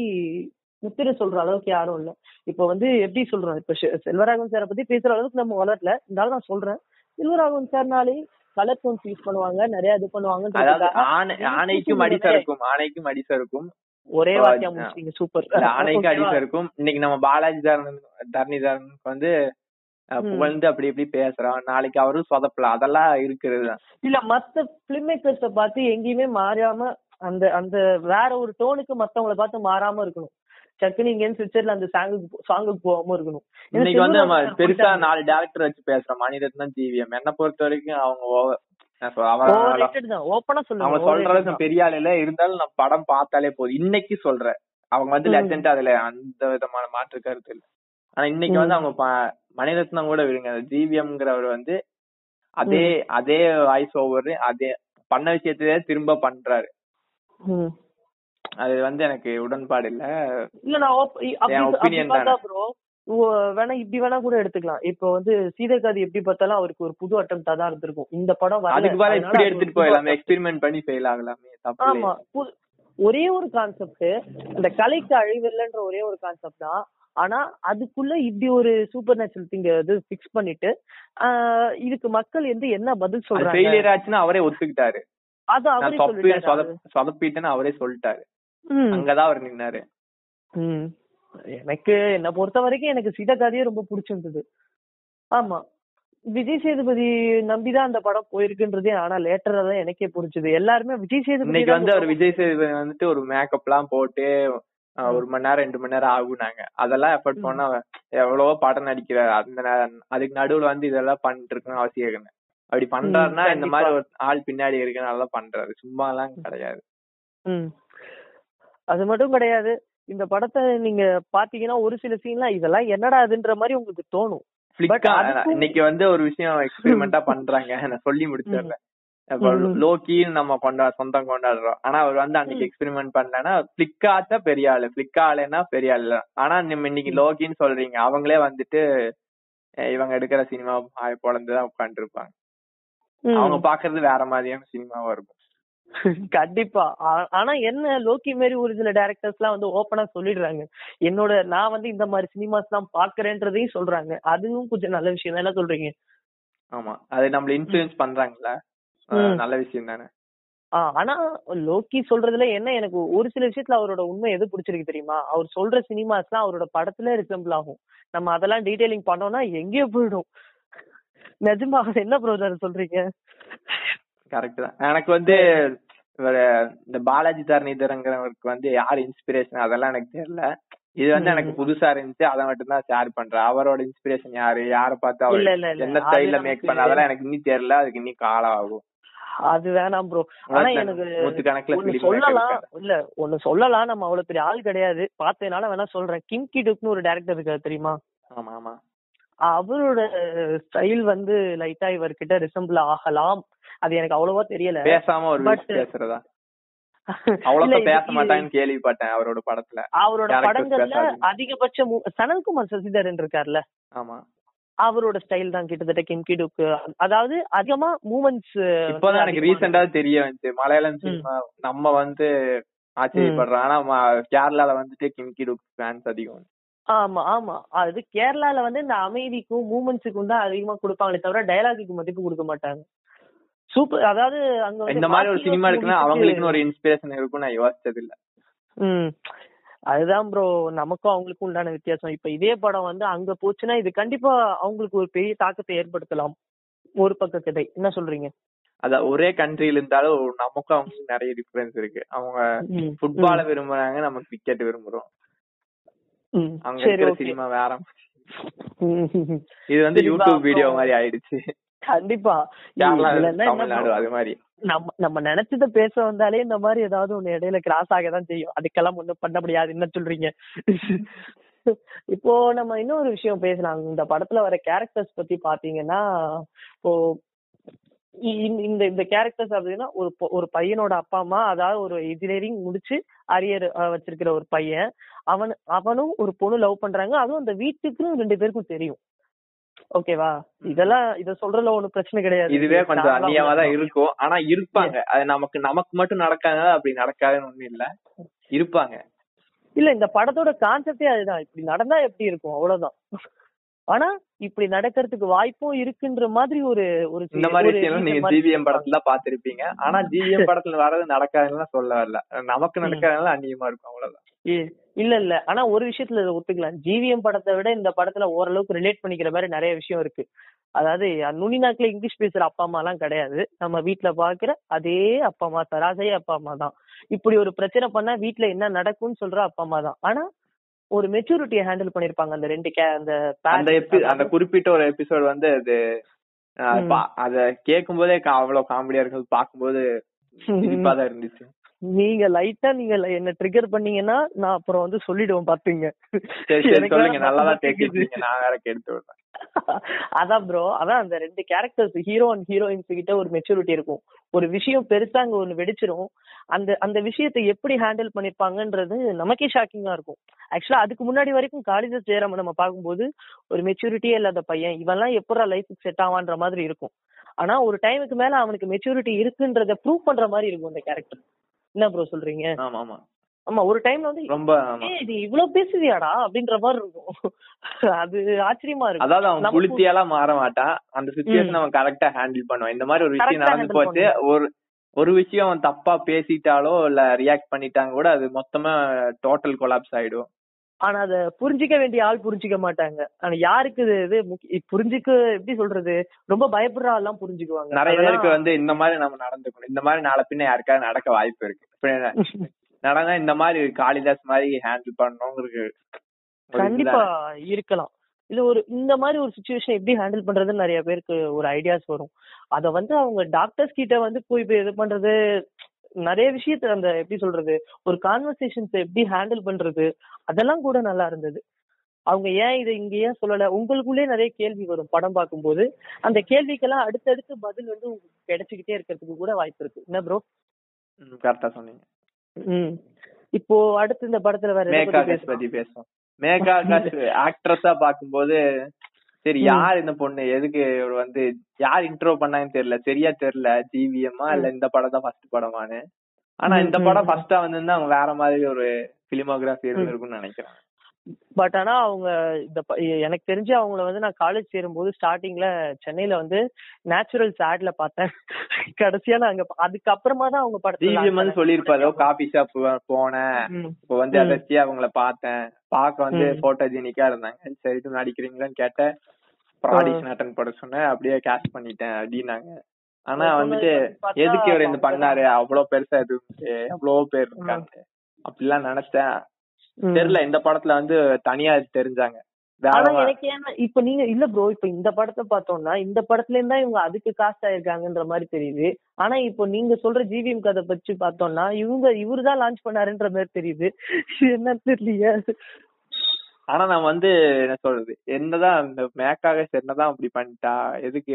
முத்திரை சொல்ற அளவுக்கு யாரும் இல்ல. இப்ப வந்து எப்படி சொல்றோம் இப்ப செல்வராகவன் சாரை பத்தி பேசுற அளவுக்கு நம்ம வளரல. இருந்தாலும் நான் சொல்றேன். செல்வராகவன் சார்னாலே கலர் டோன்ஸ் யூஸ் பண்ணுவாங்க நிறைய இது பண்ணுவாங்க ஆணை ஆணைக்கும் அடிசா இருக்கும் ஆணைக்கும் அடிசா இருக்கும் ஒரே வாக்கியம் ஆ. முடிச்சிட்டீங்க சூப்பர் ஆணைக்கும் அடிசா இருக்கும் இன்னைக்கு நம்ம பாலாஜி தரண் தரணிதரனுக்கு வந்து. புகழ்ந்து அப்படி இப்படி பேசுறோம். நாளைக்கு அவரும் சொதப்பலாம். அதெல்லாம் இருக்கிறது இல்ல மத்த பிலிம் மேக்கர்ஸ பார்த்து எங்கேயுமே மாறாம அந்த அந்த வேற ஒரு டோனுக்கு மத்தவங்கள பார்த்து மாறாம இருக்கணும். சக்குனு இங்க அந்த சாங்குக்கு சாங்குக்கு போகாம இருக்கணும். இன்னைக்கு வந்து நம்ம பெருசா. நாலு டேரக்டர் வச்சு பேசுறோம். மணிரத்னம் ஜிவிஎம் என்ன பொறுத்த வரைக்கும் அவங்க அவங்க சொல்ற. பெரிய ஆள் இல்ல இருந்தாலும் நான் படம் பார்த்தாலே போதும். இன்னைக்கு சொல்றேன் அவங்க வந்து. லெஜண்ட் அதுல அந்த விதமான மாற்று கருத்து இல்ல. ஆனா இன்னைக்கு வந்து. அவங்க மணிரத்னம் கூட விடுங்க. ஜிவிஎம்ங்கிறவர் வந்து அதே அதே வாய்ஸ் ஓவர் அதே பண்ண விஷயத்தையே திரும்ப பண்றாரு. அது வந்து எனக்கு உடன்பாடு இல்ல. இல்ல நான் opinion பார்த்தா ப்ரோ வேணா இப்படி வேணா கூட எடுத்துக்கலாம். இப்போ வந்து சீதக்காதி எப்படி பார்த்தாலும் அவருக்கு ஒரு புது அட்டம்ப்டா தான் இருந்திருக்கும். இந்த படம் அதுக்கு அதனால இப்படி எடுத்துட்டு போயிடலாமே. எக்ஸ்பெரிமெண்ட் பண்ணி ஃபெயில் ஆகலாமே. ஆமா. ஒரே ஒரு கான்செப்ட் அந்த கலைக்கு அழிவில்லைன்ற ஒரே ஒரு கான்செப்ட் தான். ஆனா அதுக்குள்ள இப்படி ஒரு சூப்பர் நேச்சுரல் திங் இது பிக்ஸ் பண்ணிட்டு இதுக்கு மக்கள் வந்து என்ன பதில் சொல்றாங்க? ஃபெயிலியர் ஆச்சுன்னா அவரே ஒத்துக்கிட்டாரு. அது அவரே சொதப்பிட்டேன்னு அவரே சொல்லிட்டாரு. அங்கதான் அவர் நின்னாரு. எனக்கு என்ன பொறுத்த வரைக்கும் எனக்கு சீதக்காதியே ரொம்ப பிடிச்சிருந்தது. ஆமா. விஜய் சேதுபதி நம்பிதான் அந்த படம் போயிருக்குன்றதே ஆனா லேட்டரா தான் எனக்கே புரிஞ்சுது. எல்லாருமே விஜய் சேதுபதி இன்னைக்கு வந்து அவர் விஜய் சேதுபதி வந்துட்டு ஒரு மேக்கப் எல்லாம் போட்டு ஒரு மணி நேரம் ரெண்டு மணி நேரம் ஆகுனாங்க. அதெல்லாம் எஃபர்ட். பண்ணா எவ்வளவோ படம் நடிக்கிறாரு. அந்த அதுக்கு நடுவுல வந்து இதெல்லாம் பண்ணிட்டு இருக்கணும் அவசியம் அப்படி பண்றாருன்னா இந்த. மாதிரி ஒரு ஆள் பின்னாடி இருக்கனால பண்றாரு. சும்மா எல்லாம் கிடையாது அது மட்டும் கிடையாது. இந்த படத்தை நீங்க பாத்தீங்கன்னா ஒரு சில சீன்லாம் இதெல்லாம் என்னடா அதுன்ற மாதிரி உங்களுக்கு தோணும். இன்னைக்கு வந்து ஒரு விஷயம் எக்ஸ்பெரிமெண்டா பண்றாங்க. நான் சொல்லி முடிச்சிடறேன். லோக்கின்னு நம்ம கொண்டா சொந்தம் கொண்டாடுறோம். ஆனா அவர் வந்து அன்னைக்கு எக்ஸ்பெரிமெண்ட் பண்ணலன்னா பிளிக்காச்சா பெரிய ஆளு. பிளிக்கா ஆளுன்னா பெரிய ஆளு. ஆனா நம்ம இன்னைக்கு லோக்கின்னு சொல்றீங்க. அவங்களே வந்துட்டு இவங்க எடுக்கிற சினிமா பொழந்துதான் ம். அவங்க பாக்குறது வேற மாதிரியான சினிமாவா இருக்கும். கண்டிப்பா. ஆனா என்ன லோக்கி மாரி ஒரு சில டேரக்டர்ஸ் எல்லாம் வந்து ஓப்பனா சொல்லிடுறாங்க. என்னோட நான் வந்து இந்த மாதிரி சினிமாஸ் எல்லாம் பாக்குறேன்றதையும் சொல்றாங்க. அதுவும் கொஞ்சம் நல்ல விஷயம் தான் என்ன சொல்றீங்க? ஆமா. அது நம்மள இன்ஃபுளுன்ஸ் பண்றாங்கல்ல. நல்ல விஷயம் தானே. ஆனா லோக்கி சொல்றதுல என்ன எனக்கு ஒரு சில விஷயத்துல அவரோட உண்மை எது பிடிச்சிருக்கு தெரியுமா? அவர் சொல்ற சினிமாஸ்லாம் அவரோட படத்துல ரிசம்பிள் ஆகும். நம்ம அதெல்லாம் டீடைலிங் பண்ணோம்னா எங்கேயோ போயிடும். நிஜமா என்ன ப்ரோதர் சொல்றீங்க? கரெக்ட் தான். எனக்கு வந்து இந்த பாலாஜி தரணிதரங்கிறவருக்கு வந்து யார் இன்ஸ்பிரேஷன் அதெல்லாம் எனக்கு தெரியல. இது வந்து. எனக்கு புதுசா இருந்துச்சு. அதை மட்டும் தான் ஷேர் பண்றேன். அவரோட இன்ஸ்பிரேஷன் யாரு? யார பார்த்து அவர். என்ன ஸ்டைல்ல மேக் பண்ண அதெல்லாம் எனக்கு இன்னும் தெரியல. அதுக்கு இன்னும் காலம் ஆகும். அது வேணாம் ப்ரோ ஆனா எனக்கு ஒண்ணு சொல்லலாம். இல்ல ஒண்ணு சொல்லலாம். நம்ம அவ்வளவு பெரிய ஆள் கிடையாது. பார்த்ததுனால வேணா சொல்றேன். கிம் கிடுக்னு ஒரு டேரக்டர் இருக்காரு தெரியுமா? ஆமா ஆமா. அவரோட ஸ்டைல் வந்து லைட்டா இவர்கிட்ட ரிசம்பிள் ஆகலாம். அது எனக்கு அவ்வளவா தெரியல. பேசாம ஒரு பேசுறதா? பேச மாட்டாங்கன்னு கேள்விப்பட்டேன் அவரோட படத்துல. அவரோட படங்கள்ல. அதிகபட்ச சனல்குமார் சசிதரன் இருக்கார்ல. ஆமா. அவரோட ஸ்டைல் தான் கிட்டத்தட்ட கிம் கிடுக்கு. அதாவது அதிகமா மூமெண்ட்ஸ் இப்பதான் எனக்கு ரீசெண்டா தெரிய வந்துச்சு. மலையாளம் சினிமா நம்ம வந்து ஆச்சரியப்படுறோம். ஆனா கேரளால வந்துட்டு கிம்கி டுக் ஃபேன்ஸ் அதிகம். ஆமா ஆமா. அது கேரளால வந்து இந்த அமைதிக்கும் மூமெண்ட்ஸுக்கும் தான் அதிகமா கொடுப்பாங்களே தவிர டயலாகுக்கு மதிப்பு கொடுக்க மாட்டாங்க. சூப்பர் அதாவது அங்க வந்து இந்த மாதிரி ஒரு சினிமா இருக்குன்னா movies க்கு- அவங்களுக்குன்னு ஒரு இன்ஸ்பிரேஷன் இருக்கும் நான் யோசிச்சது இல்ல. ம். அதுதான் ப்ரோ நமக்கும் அவங்களுக்கும் உண்டான வித்தியாசம். இப்ப இதே படம் வந்து அங்க போச்சுன்னா இது கண்டிப்பா அவங்களுக்கு ஒரு பெரிய தாக்கத்தை ஏற்படுத்தலாம். ஒரு பக்க கதை. என்ன சொல்றீங்க? அத ஒரே கண்ட்ரில இருந்தாலும் நமக்கும் அவங்களுக்கும் நிறைய டிஃபரன்ஸ் இருக்கு. அவங்க ம், ஃபுட்பால விரும்புறாங்க நம்ம கிரிக்கெட் விரும்புறோம். சரி இருக்கிற சினிமா வேற. இது வந்து யூடியூப் வீடியோ மாதிரி ஆயிடுச்சு. கண்டிப்பா. தமிழ்நாடு? அது மாதிரி? நம்ம நம்ம நினைச்சத பேச வந்தாலே இந்த மாதிரி ஏதாவது ஒண்ணு இடையில கிராஸ் ஆக தான் செய்யும். அதுக்கெல்லாம் ஒண்ணும் பண்ண முடியாது. என்ன சொல்றீங்க? இப்போ நம்ம இன்னொரு விஷயம் பேசலாம். இந்த படத்துல வர கேரக்டர்ஸ் பத்தி பாத்தீங்கன்னா இப்போ இந்த- இந்த கேரக்டர்ஸ் அப்படின்னா ஒரு ஒரு பையனோட அப்பா அம்மா அதாவது ஒரு இன்ஜினியரிங் முடிச்சு அரியர் வச்சிருக்கிற ஒரு பையன். அவன் அவனும் ஒரு பொண்ணு லவ் பண்றாங்க. அதுவும் அந்த வீட்டுக்கும் ரெண்டு பேருக்கும் தெரியும். ஓகேவா இதெல்லாம் இத சொல்றதுல ஒண்ணும் பிரச்சனை கிடையாது. இதுவே கொஞ்சம் அந்நியமா தான். இருக்கும். ஆனா இருப்பாங்க. அது நமக்கு நமக்கு மட்டும் நடக்காத? அப்படி நடக்காதுன்னு ஒண்ணும் இல்ல. இருப்பாங்க. இல்ல இந்த படத்தோட கான்செப்டே அதுதான். இப்படி நடந்தா எப்படி இருக்கும்? அவ்வளவுதான். ஆனா இப்படி நடக்கிறதுக்கு வாய்ப்பும் இருக்குன்ற மாதிரி ஒரு ஒரு இந்த மாதிரி விஷயம் நீங்க ஜிவிஎம் படத்துல பாத்திருப்பீங்க ஆனா ஜிவிஎம் படத்துல வர்றது நடக்காதுன்னு சொல்ல வரல. நமக்கு நடக்காதனால அந்நியமா இருக்கும் அவ்வளவுதான். இல்ல இல்ல. ஆனா ஒரு விஷயத்துல ஒத்துக்கலாம். ஜிவிஎம் படத்தை விட இந்த படத்துல ஓரளவுக்கு ரிலேட் பண்ணிக்கிற மாதிரி நிறைய விஷயம் இருக்கு. அதாவது நுனி நாக்குல இங்கிலீஷ் பேசுற அப்பா அம்மா எல்லாம் கிடையாது. நம்ம வீட்ல பாக்குற அதே அப்பா அம்மா சராசரி அப்பா அம்மா தான். இப்படி ஒரு பிரச்சனை பண்ணா வீட்ல என்ன நடக்கும்னு சொல்ற அப்பா அம்மா தான். ஆனா ஒரு மெச்சூரிட்டியை ஹேண்டில் பண்ணிருப்பாங்க அந்த ரெண்டு கே அந்த. அந்த குறிப்பிட்ட ஒரு எபிசோட் வந்து அது அத கேட்கும் போதே அவ்வளவு காமெடியா இருக்கு பாக்கும்போது சிரிப்பா தான் இருந்துச்சு நீங்க லைட்டா நீங்க என்ன ட்ரிகர் பண்ணீங்கன்னா நான் அப்புறம் வந்து சொல்லிடுவேன் பாத்துங்க. அதான் ப்ரோ அதான் அந்த ரெண்டு கேரக்டர்ஸ் ஹீரோ அண்ட் ஹீரோயின்ஸ் கிட்ட ஒரு மெச்சூரிட்டி இருக்கும். ஒரு விஷயம் பெருசா அங்க ஒண்ணு வெடிச்சிரும். அந்த அந்த விஷயத்தை எப்படி ஹேண்டில் பண்ணிருப்பாங்கன்றது நமக்கே ஷாக்கிங்கா இருக்கும். ஆக்சுவலா அதுக்கு முன்னாடி வரைக்கும் காளிதாஸ் ஜெயராமன் நம்ம பார்க்கும்போது ஒரு மெச்சூரிட்டியே இல்லாத பையன். இவன்லாம் எப்படா லைஃபுக்கு செட் ஆவான்ற மாதிரி இருக்கும். ஆனா ஒரு டைமுக்கு மேல அவனுக்கு மெச்சூரிட்டி இருக்குன்றத ப்ரூவ் பண்ற மாதிரி இருக்கும் அந்த கேரக்டர் என்ன ப்ரோ சொல்றீங்க? ஆமா ஆமா. ஆமா ஒரு டைம்ல வந்து ரொம்ப இது இவ்வளவு பேசுவியாடா? அப்படின்ற மாதிரி இருக்கும். அது ஆச்சரியமா இருக்கும். அதாவது அவன் புளுத்தியெல்லாம் மாற மாட்டான் அந்த சுச்சுவேஷன். அவன் கரெக்டா ஹேண்டில் பண்ணுவான். இந்த மாதிரி ஒரு விஷயம் நடந்து போச்சு. ஒரு ஒரு விஷயம் அவன் தப்பா பேசிட்டாலோ இல்ல ரியாக்ட் பண்ணிட்டாங்க கூட அது மொத்தமா டோட்டல் கொலாப்ஸ் ஆயிடும். ஆனா அத புரிஞ்சிக்க வேண்டிய ஆள் புரிஞ்சிக்க மாட்டாங்க. ஆனா யாருக்கு இது புரிஞ்சுக்க எப்படி சொல்றது ரொம்ப பயப்படுற ஆள் எல்லாம் புரிஞ்சுக்குவாங்க. நிறைய பேருக்கு வந்து இந்த மாதிரி நம்ம நடந்துக்கணும். இந்த மாதிரி நாளை பின்ன யாருக்காவது நடக்க வாய்ப்பு இருக்கு. நடந்தா இந்த மாதிரி காளிதாஸ் மாதிரி ஹேண்டில் பண்ணணுங்கிறது கண்டிப்பா. இருக்கலாம். இது ஒரு இந்த மாதிரி ஒரு சுச்சுவேஷன் எப்படி ஹேண்டில் பண்றதுன்னு நிறைய பேருக்கு ஒரு ஐடியாஸ் வரும். அத வந்து அவங்க டாக்டர்ஸ் கிட்ட வந்து போய் இது பண்றது நிறைய விஷயத்த அந்த எப்படி சொல்றது ஒரு கான்வர்சேஷன்ஸ் எப்படி ஹேண்டில் பண்றது அதெல்லாம் கூட நல்லா இருந்தது. அவங்க ஏன் இதை இங்க ஏன் சொல்லல? உங்களுக்குள்ளே நிறைய கேள்வி வரும் படம் பார்க்கும்போது. அந்த கேள்விக்கெல்லாம் அடுத்தடுத்து பதில் வந்து உங்களுக்கு கிடைச்சுக்கிட்டே இருக்கிறதுக்கு கூட வாய்ப்பு இருக்கு. என்ன ப்ரோ கரெக்டா சொன்னீங்க. ம். இப்போ அடுத்து இந்த படத்துல வேற மேகா பத்தி பேசுவோம். மேகா ஆக்ட்ரஸா பாக்கும்போது சரி. யார் இந்த பொண்ணு? எதுக்கு வந்து யார் இன்ட்ரோ பண்ணாங்கன்னு தெரியல. சரியா தெரியல. ஜிவிஎம்மா இல்ல இந்த படம் தான் ஃபர்ஸ்ட் படமான்னு. ஆனா இந்த படம். ஃபர்ஸ்டா வந்திருந்தா அவங்க வேற மாதிரி ஒரு பிலிமோகிராஃபி இருந்திருக்கும்னு நினைக்கிறேன். பட் ஆனா அவங்க இந்த எனக்கு தெரிஞ்சு அவங்கள வந்து நான் காலேஜ் சேரும்போது ஸ்டார்டிங்ல சென்னையில வந்து நேச்சுரல்ஸ் ஆட்ல பார்த்தேன். கடைசியா நான் அங்க அதுக்கப்புறமா தான் அவங்க படத்துல சொல்லிருப்பாரு காபி ஷாப் போனேன். இப்போ வந்து ம். அதர்ச்சியா அவங்கள பார்த்தேன். பார்க்க வந்து. போட்டோஜெனிக்கா இருந்தாங்க. சரி இது நடிக்கிறீங்களான்னு கேட்டேன். ஆடிஷன் அட்டன் பண்ண சொன்னேன். அப்படியே கேஷ் பண்ணிட்டேன் அப்படின்னாங்க. ஆனா வந்துட்டு எதுக்கு இவர் இந்த பண்ணாரு? அவ்வளவு பெருசா எதுவும் எவ்வளவு பேர் இருக்காங்க. அப்படிலாம் நினைச்சேன். தெரியல இந்த படத்துல வந்து தனியா தெரிஞ்சாங்க. ஆனா எனக்கு ஏன்னா இப்ப நீங்க இல்ல ப்ரோ இப்ப இந்த படத்தை பார்த்தோம்னா இந்த படத்துல இருந்தா இவங்க அதுக்கு காஸ்ட் ஆயிருக்காங்கன்ற மாதிரி தெரியுது. ஆனா இப்போ நீங்க சொல்ற ஜிவிஎம் கதை பற்றி பார்த்தோம்னா இவங்க இவரு தான் லான்ச் பண்ணாருன்ற மாதிரி தெரியுது. என்ன தெரியலையே. ஆனா நான் வந்து என்ன சொல்றது? என்னதான் இந்த மேக்காக என்னதான் அப்படி பண்ணிட்டா எதுக்கு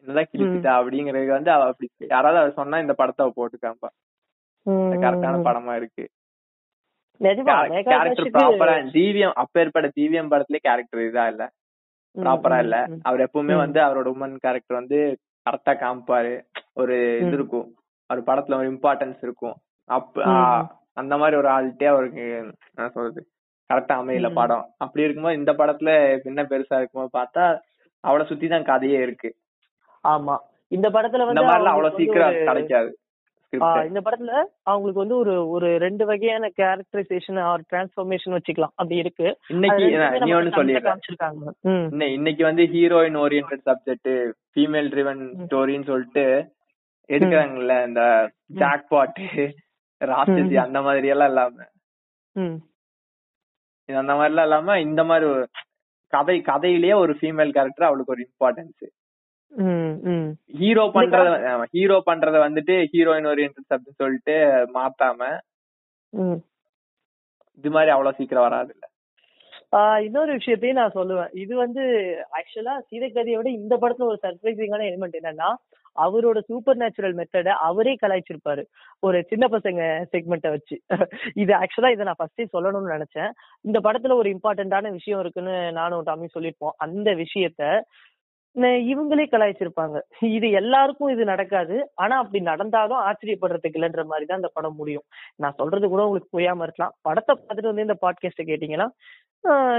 என்னதான் கிழிச்சிட்டா அப்படிங்கறது வந்து அவ அப்படி யாராவது அவ சொன்னா இந்த படத்தை அவ போட்டுக்காம்பா. கரெக்டான படமா இருக்கு. கேரக்டர் ப்ராப்பரா ஜிவிஎம் அப்பேற்பட்ட ஜிவிஎம் படத்துலயே கேரக்டர் இதா இல்ல ப்ராப்பரா இல்ல. அவர் எப்பவுமே. வந்து அவரோட உமன் கேரக்டர் வந்து கரெக்டா காமிப்பாரு ஒரு இது. இருக்கும் அவர் படத்துல ஒரு இம்பார்ட்டன்ஸ் இருக்கும் அப்ப அந்த மாதிரி ஒரு ஆள்கிட்டே அவருக்கு என்ன சொல்றது கரெக்டா அமையல. படம் அப்படி இருக்கும்போது இந்த படத்துல என்ன பெருசா இருக்குமோ பார்த்தா அவளை சுத்தி தான் கதையே இருக்கு ஆமா இந்த படத்துல வந்து அவ்வளவு சீக்கிரம் கிடைக்காது. இந்த படத்துல அவங்களுக்கு வந்து ஒரு ஒரு ரெண்டு வகையான கேரக்டரைசேஷன் ஆர் டிரான்ஸ்ஃபர்மேஷன் வச்சுக்கலாம். அப்படி இருக்கு. இன்னைக்கு இன்னைக்கு வந்து heroine oriented subject female driven. ஸ்டோரின்னு சொல்லிட்டு எடுக்கிறாங்கல்ல இந்த ஜாக் பாட் ராட்சசி. அந்த மாதிரி எல்லாம் இல்லாம. அந்த மாதிரி எல்லாம் இல்லாம இந்த மாதிரி ஒரு கதை கதையிலேயே ஒரு ஃபீமேல் கேரக்டர் அவளுக்கு ஒரு இம்பார்ட்டன்ஸ் ஹீரோ பண்றத ஹீரோ பண்றத வந்துட்டு ஹீரோயின் ஓரியன்டட் சப்ஜெக்ட் சொல்லிட்டு மாத்தாம இது மாதிரி அவ்வளவு சீக்கிரம் வராது இல்ல. இன்னொரு விஷயத்தையும் நான் சொல்லுவேன். இது வந்து ஆக்சுவலா சீதைக்கதையை விட இந்த படத்துல ஒரு சர்ப்ரைசிங்கான எலிமெண்ட் என்னன்னா அவரோட சூப்பர் நேச்சுரல் மெத்தட அவரே கலாய்ச்சிருப்பாரு. ஒரு சின்ன பசங்க செக்மெண்ட்டை வச்சு. இது ஆக்சுவலா இதை நான் ஃபர்ஸ்டே சொல்லணும்னு நினைச்சேன். இந்த படத்துல ஒரு இம்பார்ட்டன்டான விஷயம் இருக்குன்னு நானும் டாமி சொல்லியிருப்போம். அந்த விஷயத்த இவங்களே கலாய்ச்சிருப்பாங்க. இது எல்லாருக்கும் இது நடக்காது. ஆனா அப்படி நடந்தாலும் ஆச்சரியப்படுறதுக்கு இல்லைன்ற மாதிரி தான் இந்த படம் முடியும். நான் சொல்றது கூட உங்களுக்கு புரியாம இருக்கலாம். படத்தை பார்த்துட்டு வந்து இந்த பாட்காஸ்ட கேட்டீங்கன்னா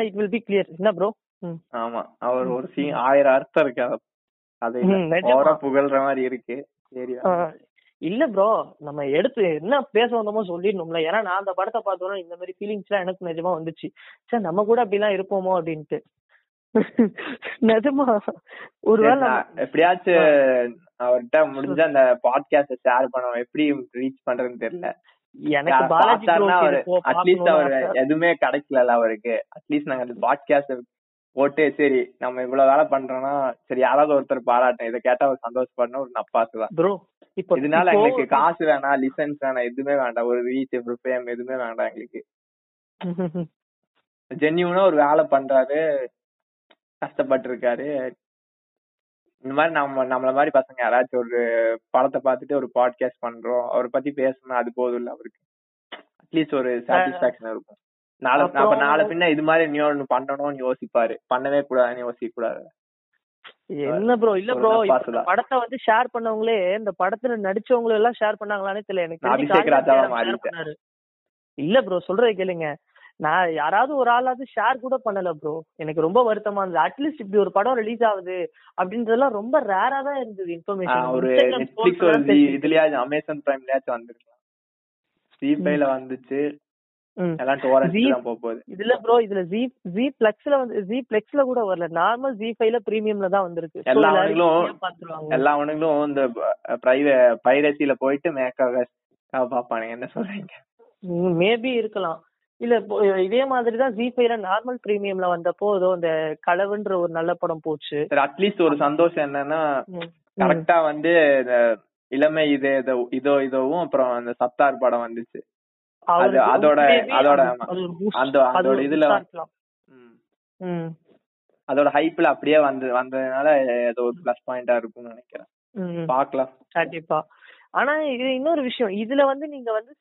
இட் வில் பி கிளியர் என்ன ப்ரோ ஆமா. அவர் ஒரு சீன் ஆயிரம் அர்த்தம் இருக்கு. அது புகழ்ற மாதிரி இருக்கு. சரி இல்ல ப்ரோ நம்ம எடுத்து என்ன பேச வந்தோமோ சொல்லிடணும்ல. ஏன்னா நான் அந்த படத்தை பார்த்தோன்னா இந்த மாதிரி ஃபீலிங்ஸ் எல்லாம் எனக்கு நிஜமா வந்துச்சு. சே நம்ம கூட அப்படிலாம் இருப்போமோ அப்படின்ட்டு. நிஜமா? ஒருவேளை எப்படியாச்சும் அவர்கிட்ட முடிஞ்ச அந்த பாட்காஸ்ட ஷேர் பண்ணுவோம் எப்படி ரீச் பண்றதுன்னு தெரியல. எனக்கு பாலாஜி அட்லீஸ்ட் அவர். எதுவுமே கிடைக்கல அவருக்கு. அட்லீஸ்ட் நாங்க அந்த பாட்காஸ்ட் போட்டு சரி நம்ம இவ்வளவு வேலை பண்றோம்னா சரி யாராவது ஒருத்தர் பாராட்டும் இதை கேட்டா அவர் சந்தோஷப்படணும். ஒரு நப்பாசு தான். ப்ரோ இப்போ இதனால எங்களுக்கு காசு வேணாம் லிசன்ஸ் வேணாம் எதுவுமே வேண்டாம். ஒரு ரீச் ஃபேம் எதுவுமே வேண்டாம் எங்களுக்கு. ஜென்யூனா ஒரு வேலை பண்றாரு. கஷ்டப்பட்டு இருக்காரு இந்த மாதிரி நம்ம நம்மள மாதிரி பசங்க யாராச்சும் ஒரு படத்தை பார்த்துட்டு ஒரு பாட்காஸ்ட் பண்றோம் அவரை பத்தி பேசணும் அது போதும் இல்ல அவருக்கு அட்லீஸ்ட் ஒரு சாட்டிஸ்பாக்சன் இருக்கும். நாளை அப்ப நாளை பின்ன இது மாதிரி நீ ஒண்ணு பண்ணணும்னு யோசிப்பாரு. பண்ணவே கூடாதுன்னு யோசிக்க கூடாது என்ன ப்ரோ இல்ல ப்ரோ. படத்தை வந்து ஷேர் பண்ணவங்களே இந்த படத்துல நடிச்சவங்க எல்லாம் ஷேர் பண்ணாங்களானே தெரியல. எனக்கு. இல்ல ப்ரோ சொல்றதை கேளுங்க. நான் யாராவது ஒரு ஆளாவது ஷேர் கூட பண்ணல ப்ரோ எனக்கு ரொம்ப வருத்தமா இருந்தது. அட்லீஸ்ட் இப்படி ஒரு படம் ரிலீஸ் ஆகுது அப்படின்றதெல்லாம் ரொம்ப ரேரா தான் இருந்தது இன்ஃபர்மேஷன் ஒரு இதுலயாச்சும் அமேசான் பிரைம்லயாச்சும் வந்திருக்கலாம். ஃபைவ்ல வந்துச்சு. இதுல ப்ரோ இதுல ஜி ஜி பிளெக்ஸ்ல வந்து ஜி பிளெக்ஸ்ல கூட வரல. நார்மல் ஜி ஃபைவ்ல பிரீமியம்ல தான் வந்திருக்கு. எல்லா அவனுங்களும் எல்லா அவனுங்களும் இந்த பைரசில போயிட்டு மேக்காக பாப்பானுங்க என்ன சொல்றீங்க? மேபி இருக்கலாம். இல்ல இதே மாதிரி தான் ஜி ஃபைவ்ல நார்மல் பிரீமியம்ல வந்தப்போ ஏதோ இந்த களவுன்ற ஒரு நல்ல படம் போச்சு அட்லீஸ்ட் ஒரு சந்தோஷம் என்னன்னா. கரெக்டா வந்து இளமை இது இதோ இதோ இதோவும் அப்புறம் அந்த சத்தார் படம் வந்துச்சு அவருக்கு அதோட- அதோட அது- அது. அந்த அது அதோட இதுல. அதோட ஹைப்ல அப்படியே வந்து வந்ததுனால அது ஒரு பிளஸ் பாயிண்டா இருக்கும்னு நினைக்கிறேன். பாக்கலாம் கண்டிப்பா ஆனா இது இன்னொரு விஷயம். இதுல வந்து நீங்க வந்து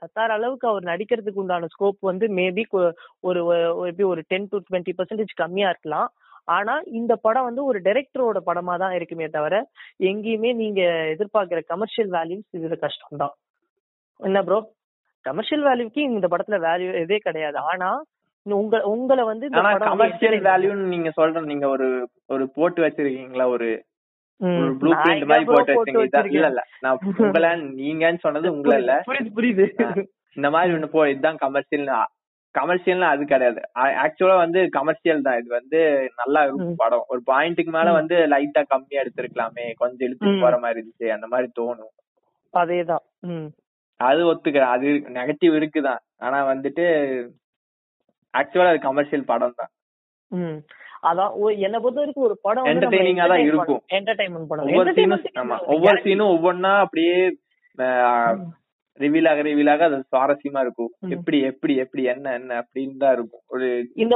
சத்தார் அளவுக்கு அவர் நடிக்கிறதுக்கு உண்டான ஸ்கோப் வந்து மேபி ஒரு எப்படி ஒரு டென் டு டுவெண்ட்டி பர்சன்டேஜ் கம்மியா இருக்கலாம். ஆனா இந்த படம் வந்து ஒரு டைரக்டரோட படமா தான் இருக்குமே தவிர எங்கேயுமே நீங்க எதிர்பார்க்கிற கமர்ஷியல் வேல்யூஸ் இதுல கஷ்டம் தான் என்ன ப்ரோ கமர்ஷியல் வேல்யூக்கு இந்த படத்துல வேல்யூ இதே கிடையாது. ஆனா உங்க உங்களை வந்து கமர்ஷியல் வேல்யூன்னு நீங்க சொல்ற நீங்க ஒரு ஒரு போட்டு வச்சிருக்கீங்களா. ஒரு ப்ளூ பிரிண்ட் மாதிரி போட்டு இல்ல நான் உங்கள நீங்கன்னு சொன்னது உங்கள இல்ல. புரியுது. இந்த மாதிரி ஒண்ணு போ இதுதான் கமர்ஷியல் கமர்ஷியல்னா அது கிடையாது. ஆக்சுவலா வந்து கமர்ஷியல் தான். இது வந்து நல்லா இருக்கும். படம். ஒரு பாயிண்ட்டுக்கு மேல. வந்து லைட்டா கம்மியா எடுத்திருக்கலாமே. கொஞ்சம் இழுத்துட்டு ம். போற மாதிரி இருந்துச்சு. அந்த மாதிரி தோணும். அதேதான். அது ஒத்துக்கிறேன். அது நெகட்டிவ் இருக்குதான். ஆனா வந்துட்டு ஆக்சுவலா அது கமர்ஷியல் படம் தான் அதான் என்னை பொறுத்த வரைக்கும் ஒரு படம் Entertaining-ஆ தான் இருக்கும். என்டர்டைன்மெண்ட் படம். ஒவ்வொரு சீனும் ஆமா. ஒவ்வொரு. சீனும் ஒவ்வொன்னா அப்படியே. ரிவீல் ஆக ரிவீல் ஆக அது சுவாரஸ்யமா இருக்கும். எப்படி எப்படி எப்படி என்ன என்ன அப்படின்னு தான் இருக்கும். ஒரு இந்த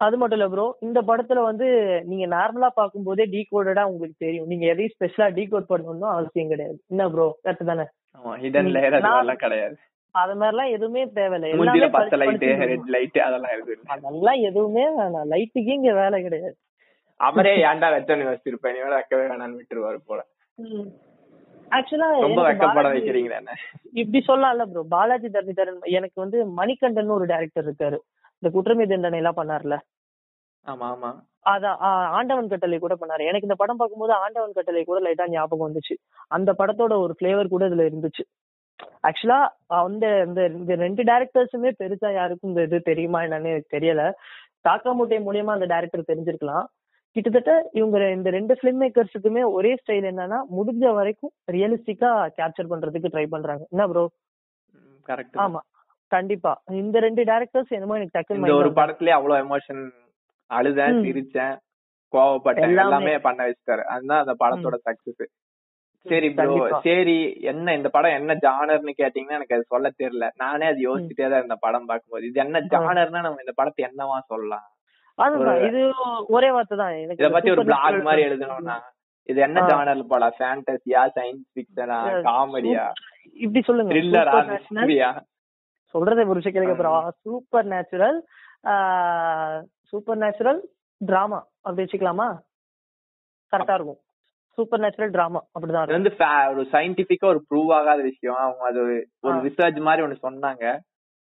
அது மட்டும் இல்ல ப்ரோ இந்த படத்துல வந்து நீங்க நார்மலா பாக்கும்போதே டீகோடடா உங்களுக்கு தெரியும். நீங்க எதையும் ஸ்பெஷலா டீகோட் பண்ணணும்னு அவசியம் கிடையாது. என்ன ப்ரோ கரெக்ட் தானே? கிடையாது. அது மாதிரிலாம் எதுவுமே தேவையில்ல. எல்லாமே பளிச்சு லைட் ரெட் லைட் அதெல்லாம் இல்ல. அதெல்லாம் எதுவுமே வேணாம். லைட்டுக்கே இங்க வேலை கிடையாது. அவரே ஏன்டா வெத்தனை வச்சிருப்பேன் நீ வைக்கவே வேணாம்னு விட்டுருவாரு போல. ஆக்சுவலா ரொம்ப வெக்கப்பட வைக்கிறீங்களா இப்படி சொல்லலாம்ல ப்ரோ பாலாஜி தரணிதரன் எனக்கு வந்து மணிகண்டன் ஒரு டைரக்டர் இருக்காரு. இந்த குற்றமே தண்டனை எல்லாம் பண்ணார்ல. ஆமா ஆமா. அதான் ஆண்டவன் கட்டளை கூட பண்ணாரு. எனக்கு இந்த படம் பார்க்கும்போது ஆண்டவன் கட்டளை கூட லைட்டா ஞாபகம் வந்துச்சு. அந்த படத்தோட ஒரு ஃபிளேவர் கூட இதுல இருந்துச்சு. ஆக்சுவலா அந்த இந்த ரெண்டு டேரக்டர்ஸுமே பெருசா யாருக்கும் இந்த இது தெரியுமா என்னன்னு எனக்கு தெரியல. தாக்காமுட்டை மூலியமா அந்த டேரக்டர் தெரிஞ்சிருக்கலாம். கிட்டத்தட்ட இவங்க இந்த ரெண்டு ஃபிலிம் மேக்கர்ஸுக்குமே ஒரே ஸ்டைல் என்னன்னா முடிஞ்ச வரைக்கும் ரியலிஸ்டிக்கா கேப்சர் பண்றதுக்கு ட்ரை பண்றாங்க. என்ன ப்ரோ கரெக்ட் ஆமா. கண்டிப்பா. இந்த ரெண்டு டேரக்டர்ஸ் என்னமோ எனக்கு mind ஒரு. படத்துலயே அவ்வளவு எமோஷன் அழுதேன். சிரிச்சேன் கோவப்பட்டேன் எல்லாமே. எல்லாமே பண்ண வச்சுட்டாரு. அதுதான் அந்த படத்தோட சக்சஸ் சரி ப்ரோ. சரி என்ன இந்த படம் என்ன ஜானர்னு கேட்டீங்கன்னா எனக்கு அது சொல்ல தெரியல. நானே அது யோசிச்சுட்டே தான் இருந்த படம் பார்க்கும்போது. இது என்ன ஜானர்னா நம்ம இந்த படத்தை என்னவா சொல்லலாம்? அதுதான் இது ஒரே வார்த்தை தான். இத பத்தி ஒரு பிளாக் மாதிரி எழுதணும்னா இது என்ன. ஜானர்ல படம் ஃபேண்டசியா சயின்ஸ் ஃபிக்ஷனா காமெடியா இப்படி சொல்லுங்க. த்ரில்லரா. மிஸ்டரியா சொல்றதை ஒரு கேளுங்க அப்புறம் super natural super natural drama அப்படி வச்சுக்கலாமா? கரெக்டா இருக்கும். சூப்பர் நேச்சுரல் டிராமா அப்படிதான் இருக்கும் வந்து ஒரு சயின்டிபிக்கா ஒரு ப்ரூவ் ஆகாத விஷயம். அவங்க அது ஒரு. ரிசர்ச் மாதிரி ஒண்ணு சொன்னாங்க.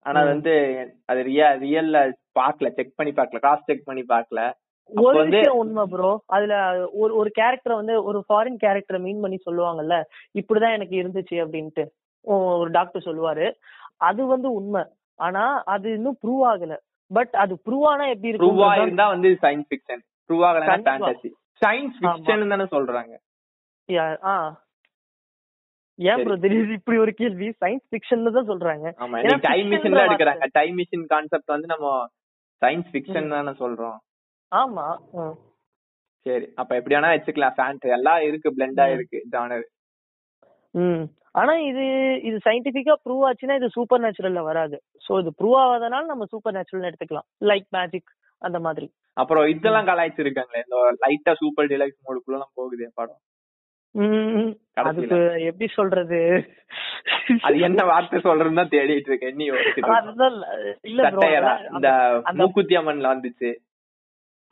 ஆனா அது. வந்து அது ரியா ரியல்ல பாக்கல செக் பண்ணி பாக்கல காஸ்ட் செக் பண்ணி பாக்கல ஒரு விஷயம் உண்மை ப்ரோ அதுல ஒரு ஒரு கேரக்டர் வந்து ஒரு ஃபாரின் கேரக்டரை மீன் பண்ணி சொல்லுவாங்கல்ல இப்படிதான் எனக்கு இருந்துச்சு அப்படின்ட்டு. ஒரு டாக்டர் சொல்லுவாரு. அது வந்து உண்மை. ஆனா அது இன்னும் ப்ரூவ் ஆகல. பட் அது ப்ரூவ் ஆனா எப்படி ப்ரூவா இருக்கும் இருந்தா வந்து சயின்ஸ் ஃபிக்ஷன் ப்ரூவ் ஆகலன்னா. ஃபேண்டசி சயின்ஸ் ஃபிக்ஷன் தானே சொல்றாங்க. ஏன். ப்ரோ திடீர்னு இப்படி ஒரு கேள்வி? சயின்ஸ் ஃபிக்ஷன் தான் சொல்றாங்க. ஆமா டைம் மிஷின்ல எடுக்கிறாங்க. டைம் மிஷின் கான்செப்ட் வந்து நம்ம சயின்ஸ் ஃபிக்ஷன் தானே சொல்றோம். ஆமா. சரி அப்ப எப்படி வேணா வச்சுக்கலாம். ஃபேண்ட் எல்லாம் இருக்கு பிளெண்டா. இருக்கு ஜானர் ம். ஆனா இது இது சயின்டிபிக்கா ப்ரூவ் ஆச்சுன்னா இது சூப்பர் நேச்சுரல்ல வராது. சோ இது ப்ரூவ் ஆகாதனால நம்ம சூப்பர் நேச்சுரல் எடுத்துக்கலாம். லைக் மேஜிக் அந்த மாதிரி. அப்புறம் இதெல்லாம் கலாய்ச்சிருக்காங்களே இந்த லைட்டா சூப்பர் டிலக்ஸ் மோடுக்குள்ள எல்லாம் போகுதே படம். அதுக்கு எப்படி சொல்றது? அது என்ன வார்த்தை சொல்றதுன்னு தான் தேடிட்டு இருக்கேன். நீ இந்த மூக்குத்தி அம்மன்ல வந்துச்சு.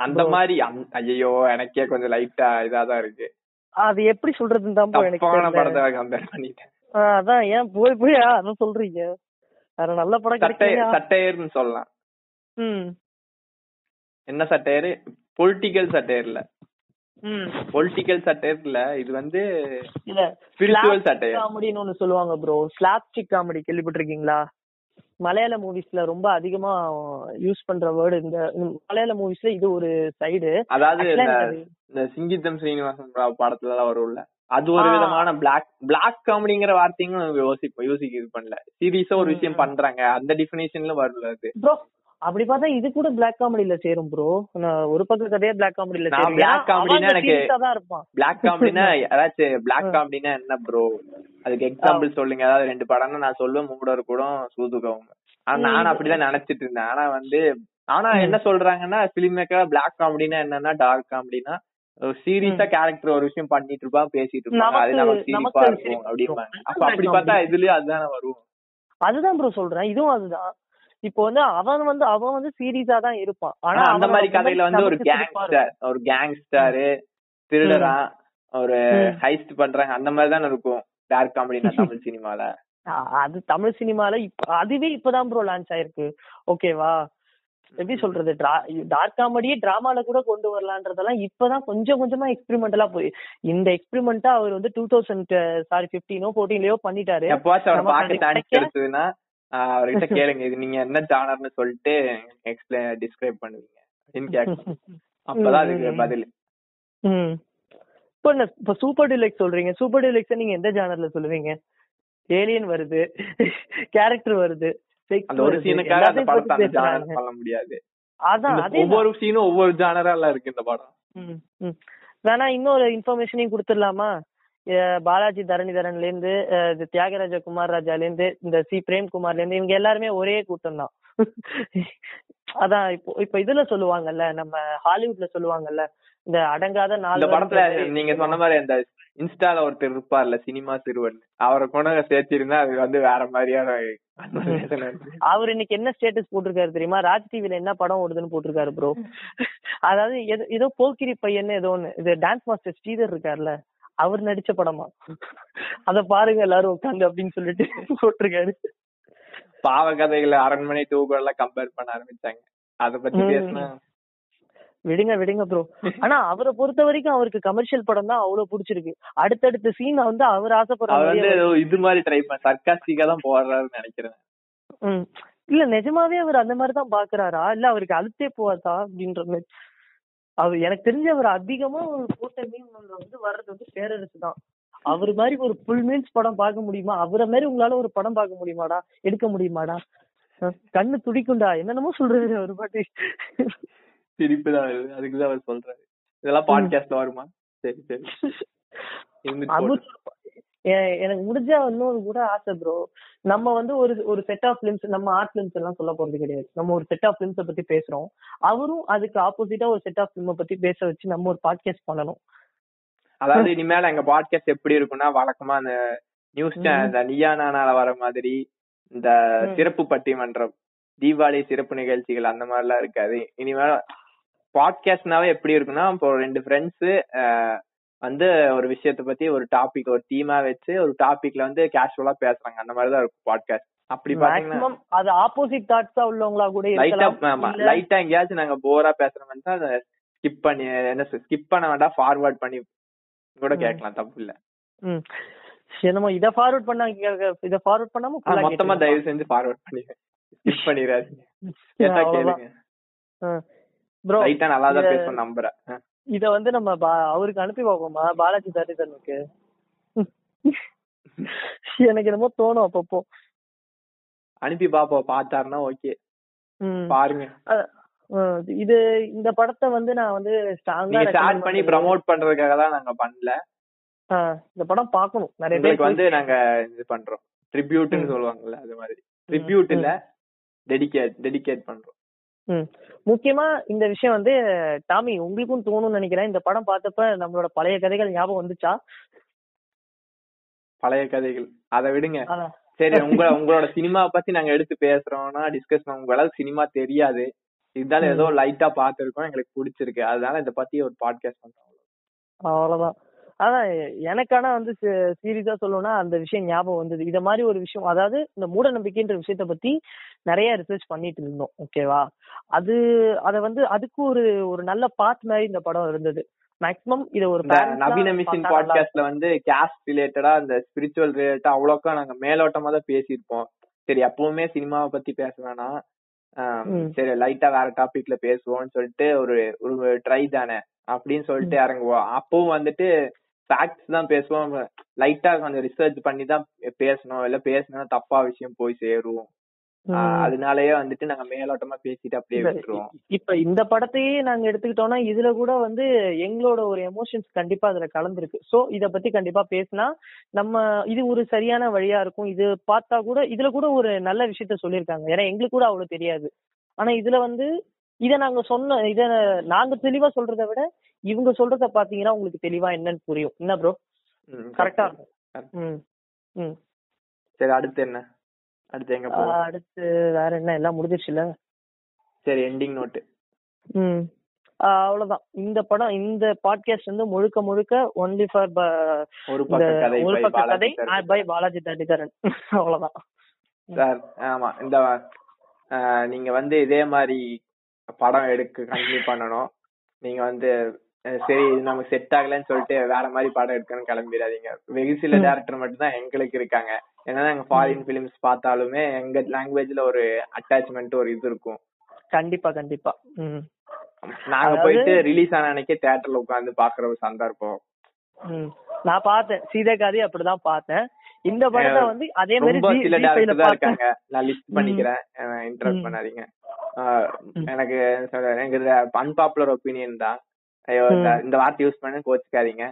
அந்த. மாதிரி ஐயோ எனக்கே கொஞ்சம் லைட்டா இதாதான் இருக்கு. அது எப்படி சொல்றதுன்னு தான் எனக்கு. படத்தை கம்பேர் பண்ணிட்டேன். ஆ, அதான். ஏன் போய் போய் அதான் சொல்றீங்க. வேற நல்ல படம் சட்டையர்னு சொல்லலாம். என்ன சட்டையர்? பொலிட்டிக்கல் சட்டையர்ல. பொலிட்டிக்கல் சட்டையர்ல இது வந்து இல்ல ஸ்பிரிச்சுவல் சட்டையர். காமெடின்னு ஒண்ணு சொல்லுவாங்க ப்ரோ ஸ்லாப்ஸ்டிக் காமெடி கேள்விப்பட்டிருக்கீங்களா? மலையாள மூவிஸ்ல ரொம்ப அதிகமா யூஸ் பண்ற வேர்டு இந்த மலையாள மூவிஸ்ல இது ஒரு சைடு அதாவது இந்த சிங்கித்தம் ஸ்ரீனிவாசன் ராவ் படத்துல எல்லாம் வரும்ல அது ஒரு. விதமான பிளாக் பிளாக் காமெடிங்கிற வார்த்தையும் யோசிப்போம் யோசிக்க இது பண்ணல. சீரியஸா ஒரு விஷயம். பண்றாங்க. அந்த டிஃபினேஷன்ல வரல அது. அப்படி பார்த்தா இது கூட பிளாக் காமெடில சேரும் ப்ரோ ஒரு பக்க கதையா பிளாக் காமெடில நான் சேரும். black comedy னா எனக்கு- தான் இருப்பான். பிளாக் காமெடினா ஏதாச்சும் பிளாக் காமெடினா என்ன ப்ரோ அதுக்கு எக்ஸாம்பிள் சொல்லுங்க. ஏதாவது ரெண்டு படம்னு நான் சொல்லுவேன். மூடர் கூட சூதுகவும் ஆனா நானும் அப்படிதான் நினைச்சிட்டு இருந்தேன். ஆனா வந்து ஆனா. என்ன சொல்றாங்கன்னா பிலிம் மேக்கர் பிளாக் காமெடினா என்னன்னா டார்க் காமெடினா சீரியஸா கேரக்டர் ஒரு விஷயம் பண்ணிட்டு இருப்பான் பேசிட்டு இருப்பாங்க. அது நமக்கு- அது இருக்கும் அப்படிம்பாங்க. அப்ப அப்படி பார்த்தா இதுலயும் அதுதானே வரும். அதுதான் ப்ரோ சொல்றேன். இதுவும் அதுதான். இப்போ வந்து அவன் வந்து அவன் வந்து சீரியஸா தான் இருப்பான். ஆனா அந்த மாதிரி கதையில வந்து ஒரு. கேங்ஸ்டர் ஒரு கேங்ஸ்டர் திருடரா ஒரு. ஹைஸ்ட் பண்றாங்க அந்த மாதிரி தானே இருக்கும். டார்க் காமெடினா தமிழ் சினிமால. அது தமிழ் சினிமால இப்ப அதுவே இப்பதான் ப்ரோ லான்ச் ஆயிருக்கு. ஓகேவா எப்படி சொல்றது? டார்க் காமெடியே டிராமால கூட கொண்டு வரலான்றதெல்லாம் இப்பதான் கொஞ்சம் கொஞ்சமா எக்ஸ்பெரிமெண்டலா போய் இந்த எக்ஸ்பெரிமெண்டா அவர் வந்து டூ தௌசண்ட் சாரி பிப்டீனோ போர்டீன்லயோ பண்ணிட்டாரு. அவர்கிட்ட கேளுங்க. இது நீங்க என்ன ஜானர்னு சொல்லிட்டு எக்ஸ்பிளைன் டிஸ்கிரைப் பண்ணுவீங்க. அப்படின்னு கேட்கணும் அப்பதான் அதுக்கு. பதில். இப்போ என்ன இப்போ சூப்பர் டிலக்ஸ் சொல்றீங்க. சூப்பர் டிலக்ஸ் நீங்க எந்த ஜானர்ல சொல்லுவீங்க? ஏலியன் வருது கேரக்டர் வருது அந்த ஒரு சீனுக்காக அந்த படத்தை ஜானர். சொல்ல முடியாது. அதான் ஒவ்வொரு சீனும் ஒவ்வொரு ஜானரால இருக்கு இந்த படம். வேணா இன்னொரு இன்ஃபர்மேஷனையும் கொடுத்துடலாமா? பாலாஜி தரணிதரன்ல இருந்து தியாகராஜ குமார் ராஜால இருந்து இந்த சி. பிரேம்குமார்ல இருந்து இவங்க எல்லாருமே ஒரே கூட்டம் தான் அதான் இப்போ இப்ப இதுல சொல்லுவாங்கல்ல நம்ம ஹாலிவுட்ல சொல்லுவாங்கல்ல இந்த அடங்காத இந்த நாலு படத்துல நீங்க சொன்ன மாதிரி அந்த இன்ஸ்டால ஒருத்தர் இருப்பார்ல சினிமா சிறுவன் அவரை கொண்டு சேர்த்திருந்தா அது வந்து வேற மாதிரியான. அவர் இன்னைக்கு என்ன ஸ்டேட்டஸ் போட்டிருக்காரு தெரியுமா? ராஜ் டிவில என்ன படம் ஓடுதுன்னு போட்டிருக்காரு ப்ரோ அதாவது ஏதோ- ஏதோ போக்கிரி பையன் ஏதோ ஒண்ணு இது டான்ஸ் மாஸ்டர் ஸ்ரீதர் இருக்கார்ல. அவர் நடிச்ச படமா? அத பாருங்க எல்லாரும் உட்காந்து அப்படின்னு சொல்லிட்டு போட்டிருக்காரு. பாவ கதைகளை அரண்மனை எல்லாம் கம்பேர் பண்ண ஆரம்பிச்சாங்க. அத பத்தி. பேசினா? விடுங்க விடுங்க ப்ரோ ஆனா அவரை பொறுத்த வரைக்கும் அவருக்கு கமர்ஷியல் படம் தான் அவ்வளவு பிடிச்சிருக்கு. அடுத்தடுத்த சீன் வந்து அவர் ஆசைப்படுற இது மாதிரி ட்ரை பண்ண சர்க்காஸ்டிக்கா தான் போடுறாருன்னு நினைக்கிறேன். இல்ல நிஜமாவே அவர் அந்த மாதிரி தான் பாக்குறாரா? இல்ல அவருக்கு அழுத்தே போவாதா அப்படின்ற மாதிரி. அவர் எனக்கு தெரிஞ்ச அவர் அதிகமா ஒரு போட்ட மீன் வந்து வர்றது வந்து பேரரசு தான். அவர் மாதிரி ஒரு ஃபுல் மீன்ஸ் படம் பார்க்க முடியுமா? அவரை மாதிரி உங்களால ஒரு படம் பார்க்க முடியுமாடா? எடுக்க முடியுமாடா? கண்ணு துடிக்கும்டா. என்னென்னமோ சொல்றாரு அவர் பாட்டு. சிரிப்பு தான் வருது. அதுக்குதான் அவர் சொல்றாரு. இதெல்லாம் பாட்காஸ்ட்ல வருமா? சரி சரி. எனக்கு முடிஞ்சா இன்னொரு கூட ஆசை ப்ரோ நம்ம வந்து ஒரு ஒரு செட் ஆஃப் பிலிம்ஸ் நம்ம ஆர்ட் பிலிம்ஸ் எல்லாம் சொல்ல போறது கிடையாது. நம்ம ஒரு செட் ஆஃப் பிலிம்ஸ பத்தி பேசுறோம். அவரும் அதுக்கு ஆப்போசிட்டா ஒரு செட் ஆஃப் பிலிம் பத்தி பேச வச்சு நம்ம ஒரு பாட்காஸ்ட் பண்ணணும். அதாவது இனிமேல் எங்க பாட்காஸ்ட் எப்படி இருக்கும்னா வழக்கமா அந்த நியூஸ். இந்த நியா நானால வர மாதிரி இந்த. சிறப்பு பட்டிமன்றம் தீபாவளி சிறப்பு நிகழ்ச்சிகள் அந்த மாதிரி எல்லாம் இருக்காது. இனிமேல் பாட்காஸ்ட்னாவே எப்படி இருக்குன்னா இப்போ ரெண்டு ஃப்ரெண்ட்ஸ் வந்து ஒரு விஷயத்த பத்தி ஒரு டாபிக் ஒரு தீமா வச்சு ஒரு டாபிக்ல வந்து கேஷுவலா பேசுறாங்க அந்த மாதிரி தான் இருக்கும் பாட்காஸ்ட் அப்படி பாத்தீங்கன்னா அது ஆப்போசிட் தாட்ஸா உள்ளவங்களா கூட லைட்டா ஆமா லைட்டா எங்கேயாச்சும் நாங்க போரா பேசுற மாதிரி தான் ஸ்கிப் பண்ணி என்ன ஸ்கிப் பண்ண வேண்டாம் ஃபார்வர்ட் பண்ணி கூட. கேட்கலாம் தப்பு இல்ல. என்னமோ இத ஃபார்வர்ட் பண்ணா இத ஃபார்வர்ட் பண்ணாம மொத்தமா. தயவு செஞ்சு ஃபார்வர்ட் பண்ணிடுங்க ஸ்கிப் பண்ணிடாதீங்க கேட்டா. கேளுங்க ப்ரோ லைட்டா நல்லா தான் பேசுவோம் நம்புறேன். இத வந்து நம்ம அவருக்கு அனுப்பி பார்ப்போமா பாலாஜி தரிசனுக்கு எனக்கு என்னமோ தோணும் அப்பப்போ. அனுப்பி பாப்போம். பார்த்தாருன்னா ஓகே. பாருங்க. இது இந்த படத்தை வந்து நான் வந்து ஸ்ட்ராங்கா ஸ்டார்ட் பண்ணி ப்ரமோட் பண்றதுக்காக தான் நாங்க பண்ணல. இந்த படம் பார்க்கணும். நிறைய உங்களுக்கு பேர் வந்து நாங்க இது பண்றோம். ட்ரிபியூட்னு. சொல்லுவாங்கல்ல அது மாதிரி. ட்ரிபியூட் இல்ல டெடிகேட் டெடிகேட் பண்றோம். முக்கியமா இந்த விஷயம் வந்து டாமி உங்களுக்கும் தோணும்னு நினைக்கிறேன். இந்த படம் பார்த்தப்ப நம்மளோட பழைய கதைகள் ஞாபகம் வந்துச்சா? பழைய கதைகள். அதை விடுங்க. சரி உங்க உங்களோட சினிமாவை பத்தி நாங்க எடுத்து பேசுறோம்னா டிஸ்கஸ் பண்ண உங்களுக்கு சினிமா தெரியாது. இருந்தாலும் ஏதோ லைட்டா பாத்துருக்கோம் எங்களுக்கு பிடிச்சிருக்கு. அதனால இத பத்தி ஒரு பாட்காஸ்ட் பண்றோம். அவ்வளவுதான். அதான் எனக்கான வந்து சீரியஸா சொல்லணும்னா அந்த விஷயம் ஞாபகம் வந்தது. இத மாதிரி ஒரு விஷயம் அதாவது இந்த மூட நம்பிக்கைன்ற விஷயத்த பத்தி நிறைய ரிசர்ச் பண்ணிட்டு இருந்தோம் ஓகேவா அது அத வந்து அதுக்கு ஒரு ஒரு நல்ல பாத் மாதிரி இந்த படம் இருந்தது. மேக்ஸிமம் இத ஒரு நவீன மிஷின் பாட்காஸ்ட்ல வந்து கேஸ்ட் ரிலேட்டடா இந்த ஸ்பிரிச்சுவல் ரிலேட்டடா அவ்வளோக்கா நாங்க மேலோட்டமா தான் பேசியிருப்போம். சரி எப்பவுமே சினிமாவை பத்தி பேச வேணாம். சரி லைட்டா வேற டாபிக்ல பேசுவோம்னு சொல்லிட்டு ஒரு ஒரு ட்ரை தானே அப்படின்னு சொல்லிட்டு இறங்குவோம். அப்பவும் வந்துட்டு ஃபேக்ட்ஸ் தான் பேசுவோம். லைட்டா கொஞ்சம் ரிசர்ச் பண்ணி தான் பேசணும். இல்ல பேசணும் தப்பா விஷயம் போய் சேரும். அதனாலயே வந்துட்டு நாங்க மேலோட்டமா பேசிட்டு அப்படியே. விட்டுருவோம். இப்ப இந்த படத்தையே நாங்க எடுத்துக்கிட்டோம்னா இதுல கூட வந்து எங்களோட ஒரு எமோஷன்ஸ் கண்டிப்பா அதுல கலந்துருக்கு. சோ இத பத்தி கண்டிப்பா பேசினா நம்ம இது ஒரு சரியான வழியா இருக்கும். இது பார்த்தா கூட இதுல கூட ஒரு நல்ல விஷயத்த சொல்லியிருக்காங்க. ஏன்னா எங்களுக்கு கூட அவ்வளவு தெரியாது. ஆனா இதுல வந்து இத நாங்க சொன்ன இத நாங்க தெளிவா சொல்றதை விட இவங்க சொல்றத பாத்தீங்கன்னா உங்களுக்கு தெளிவா என்னன்னு புரியும். என்ன ப்ரோ கரெக்டா. இருக்கும் சரி அடுத்து என்ன? அடுத்து எங்க ஆஹ் அடுத்து வேற என்ன? எல்லாம் முடிஞ்சிருச்சுல? சரி எண்டிங் நோட்டு ம். அவ்வளவுதான். இந்த படம் இந்த பாட்காஸ்ட் வந்து முழுக்க முழுக்க ஒன்லி ஃபார் ஒரு பக்க கதை. பை பாலாஜி தண்டிகரன் அவ்வளவுதான். சார் ஆமா இந்த நீங்க வந்து இதே மாதிரி படம் எடுக்க கண்டினியூ பண்ணணும். நீங்க வந்து சரி இது நமக்கு செட் ஆகலன்னு சொல்லிட்டு வேற மாதிரி படம் எடுக்கணும்னு கிளம்பிடாதீங்க. வெகு சில. டேரக்டர் மட்டும் தான் எங்களுக்கு இருக்காங்க. ஏன்னா நாங்க ஃபாரின் பிலிம்ஸ் பார்த்தாலுமே எங்க லாங்குவேஜ்ல ஒரு அட்டாச்மெண்ட் ஒரு இது இருக்கும். கண்டிப்பா கண்டிப்பா. நாங்க போயிட்டு ரிலீஸ் ஆன அன்னைக்கே தியேட்டர்ல உட்கார்ந்து பாக்குற ஒரு சந்தர்ப்பம். நான் பார்த்தேன். சீதைகாதி அப்படிதான் பார்த்தேன். இந்த படத்தை வந்து அதே மாதிரி சில டேரக்டர் தான் இருக்காங்க. நான் லிஸ்ட். பண்ணிக்கிறேன். இன்டரப்ட் ம். பண்ணாதீங்க. எனக்கு எனக்கு அன்பாப்புலர் ஒப்பீனியன் தான். ஐயோ இந்த வார்த்தை யூஸ் பண்ண கோச்சுக்காதீங்க.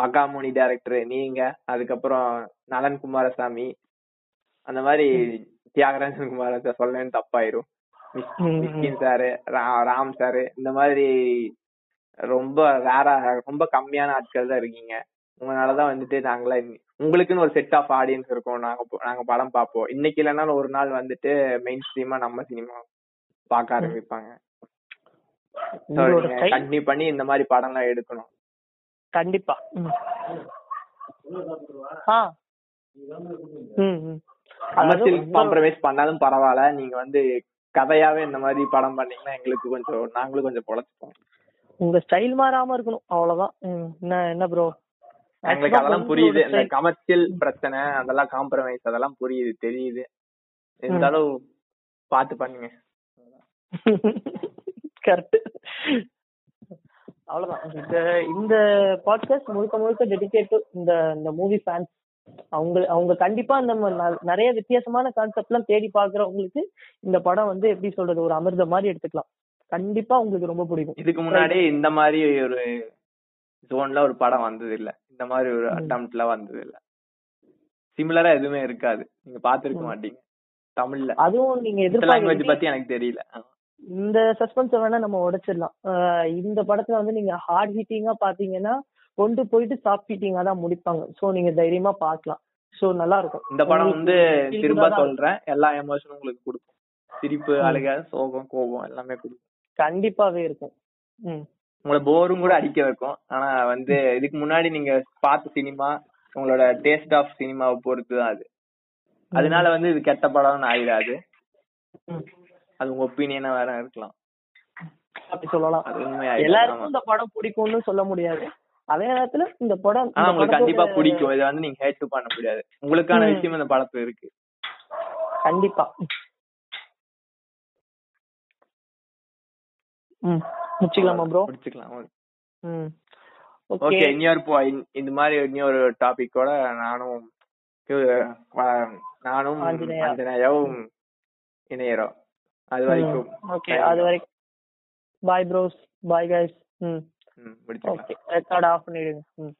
மகாமுனி டேரக்டர் நீங்க அதுக்கப்புறம் நலன் குமாரசாமி அந்த மாதிரி தியாகராஜன் குமாரசாமி சொல்லன்னு தப்பாயிரும். மிஸ்கின் சாரு ராம் சாரு இந்த மாதிரி ரொம்ப வேற ரொம்ப கம்மியான ஆட்கள் தான் இருக்கீங்க. உங்களாலதான் வந்துட்டு நாங்களா உங்களுக்குன்னு ஒரு செட் ஆஃப் ஆடியன்ஸ் இருக்கும். நாங்க நாங்க படம் பார்ப்போம். இன்னைக்கு இல்லைனாலும் ஒரு நாள் வந்துட்டு மெயின் ஸ்ட்ரீமா நம்ம சினிமா பார்க்க ஆரம்பிப்பாங்க So, உங்களோட நீங்க style கண்டினியூ பண்ணி இந்த மாதிரி படம் எல்லாம் எடுக்கணும். கண்டிப்பா. கமர்ஷியல் காம்ப்ரமைஸ் பண்ணாலும் பரவாயில்ல. நீங்க வந்து கதையாவே இந்த மாதிரி படம் பண்ணீங்கன்னா எங்களுக்கு கொஞ்சம் நாங்களும் கொஞ்சம் பொழைச்சுப்போம். உங்க ஸ்டைல் மாறாம இருக்கணும். அவ்வளவுதான். என்ன என்ன ப்ரோ எங்களுக்கு அதெல்லாம் புரியுது. இந்த கமர்ஷியல் பிரச்சனை அதெல்லாம் காம்ப்ரமைஸ் அதெல்லாம் புரியுது தெரியுது. இருந்தாலும் பாத்து பண்ணுங்க. கரெக்ட் அவ்வளவுதான். இந்த இந்த பாட்காஸ்ட் முழுக்க முழுக்க டெடிகேட் இந்த இந்த மூவி ஃபேன்ஸ் அவங்க அவங்க கண்டிப்பா இந்த ம- ந- நிறைய வித்தியாசமான கான்செப்ட் எல்லாம் தேடி பாக்குறவங்களுக்கு இந்த படம் வந்து எப்படி சொல்றது ஒரு அமிர்த மாதிரி எடுத்துக்கலாம். கண்டிப்பா உங்களுக்கு ரொம்ப பிடிக்கும். இதுக்கு முன்னாடி இந்த மாதிரி ஒரு ஜோன்ல ஒரு படம் வந்தது இல்ல இந்த மாதிரி ஒரு. அட்டம்ப்ட்ல வந்தது இல்ல சிமிலரா எதுவுமே இருக்காது. நீங்க பாத்துருக்க. மாட்டீங்க. தமிழ்ல. அதுவும் நீங்க லாங்குவேஜ் எதிர்பார்க்க பத்தி எனக்கு தெரியல. இந்த சஸ்பென்ஸ் வேணா நம்ம உடைச்சிடலாம். இந்த படத்துல வந்து நீங்க ஹார்ட் ஹீட்டிங்கா பாத்தீங்கன்னா கொண்டு போயிட்டு சாஃப்ட் ஹீட்டிங்கா தான் முடிப்பாங்க. சோ நீங்க தைரியமா பார்க்கலாம். சோ நல்லா இருக்கும் இந்த படம் வந்து திரும்ப சொல்றேன். எல்லா எமோஷனும் உங்களுக்கு கொடுக்கும். சிரிப்பு. அழுக சோகம் கோபம் எல்லாமே கொடுக்கும். கண்டிப்பாவே இருக்கும். உங்களை போரும் கூட அடிக்க வைக்கும். ஆனா வந்து இதுக்கு முன்னாடி நீங்க பார்த்த சினிமா உங்களோட டேஸ்ட் ஆஃப் சினிமாவை பொறுத்து தான் அது அதனால வந்து இது கெட்ட படம்னு ஆயிடாது. அது உங்க ஒப்பீனியனா வேற இருக்கலாம். அப்படி சொல்லலாம். எல்லாருக்கும். இந்த படம் பிடிக்கும்னு சொல்ல முடியாது. அதே நேரத்துல இந்த படம் உங்களுக்கு கண்டிப்பா பிடிக்கும். இதை வந்து நீங்க ஹேட் பண்ண முடியாது. உங்களுக்கான. விஷயம் இந்த படத்துல இருக்கு. கண்டிப்பா. ம். முடிச்சுக்கலாமா ப்ரோ முடிச்சுக்கலாம். ம். ஓகே. இன்னொரு இந்த- மாதிரி இன்னொரு டாபிக்கோட நானும் நானும். அஞ்சனையாவும் இணையறோம். அது வரைக்கும் ஓகே அது வரைக்கும். பாய் ப்ரோஸ் பாய் கைஸ் ம். ஓகே ரெக்கார்ட் ஆஃப் பண்ணிடுங்க. ம்.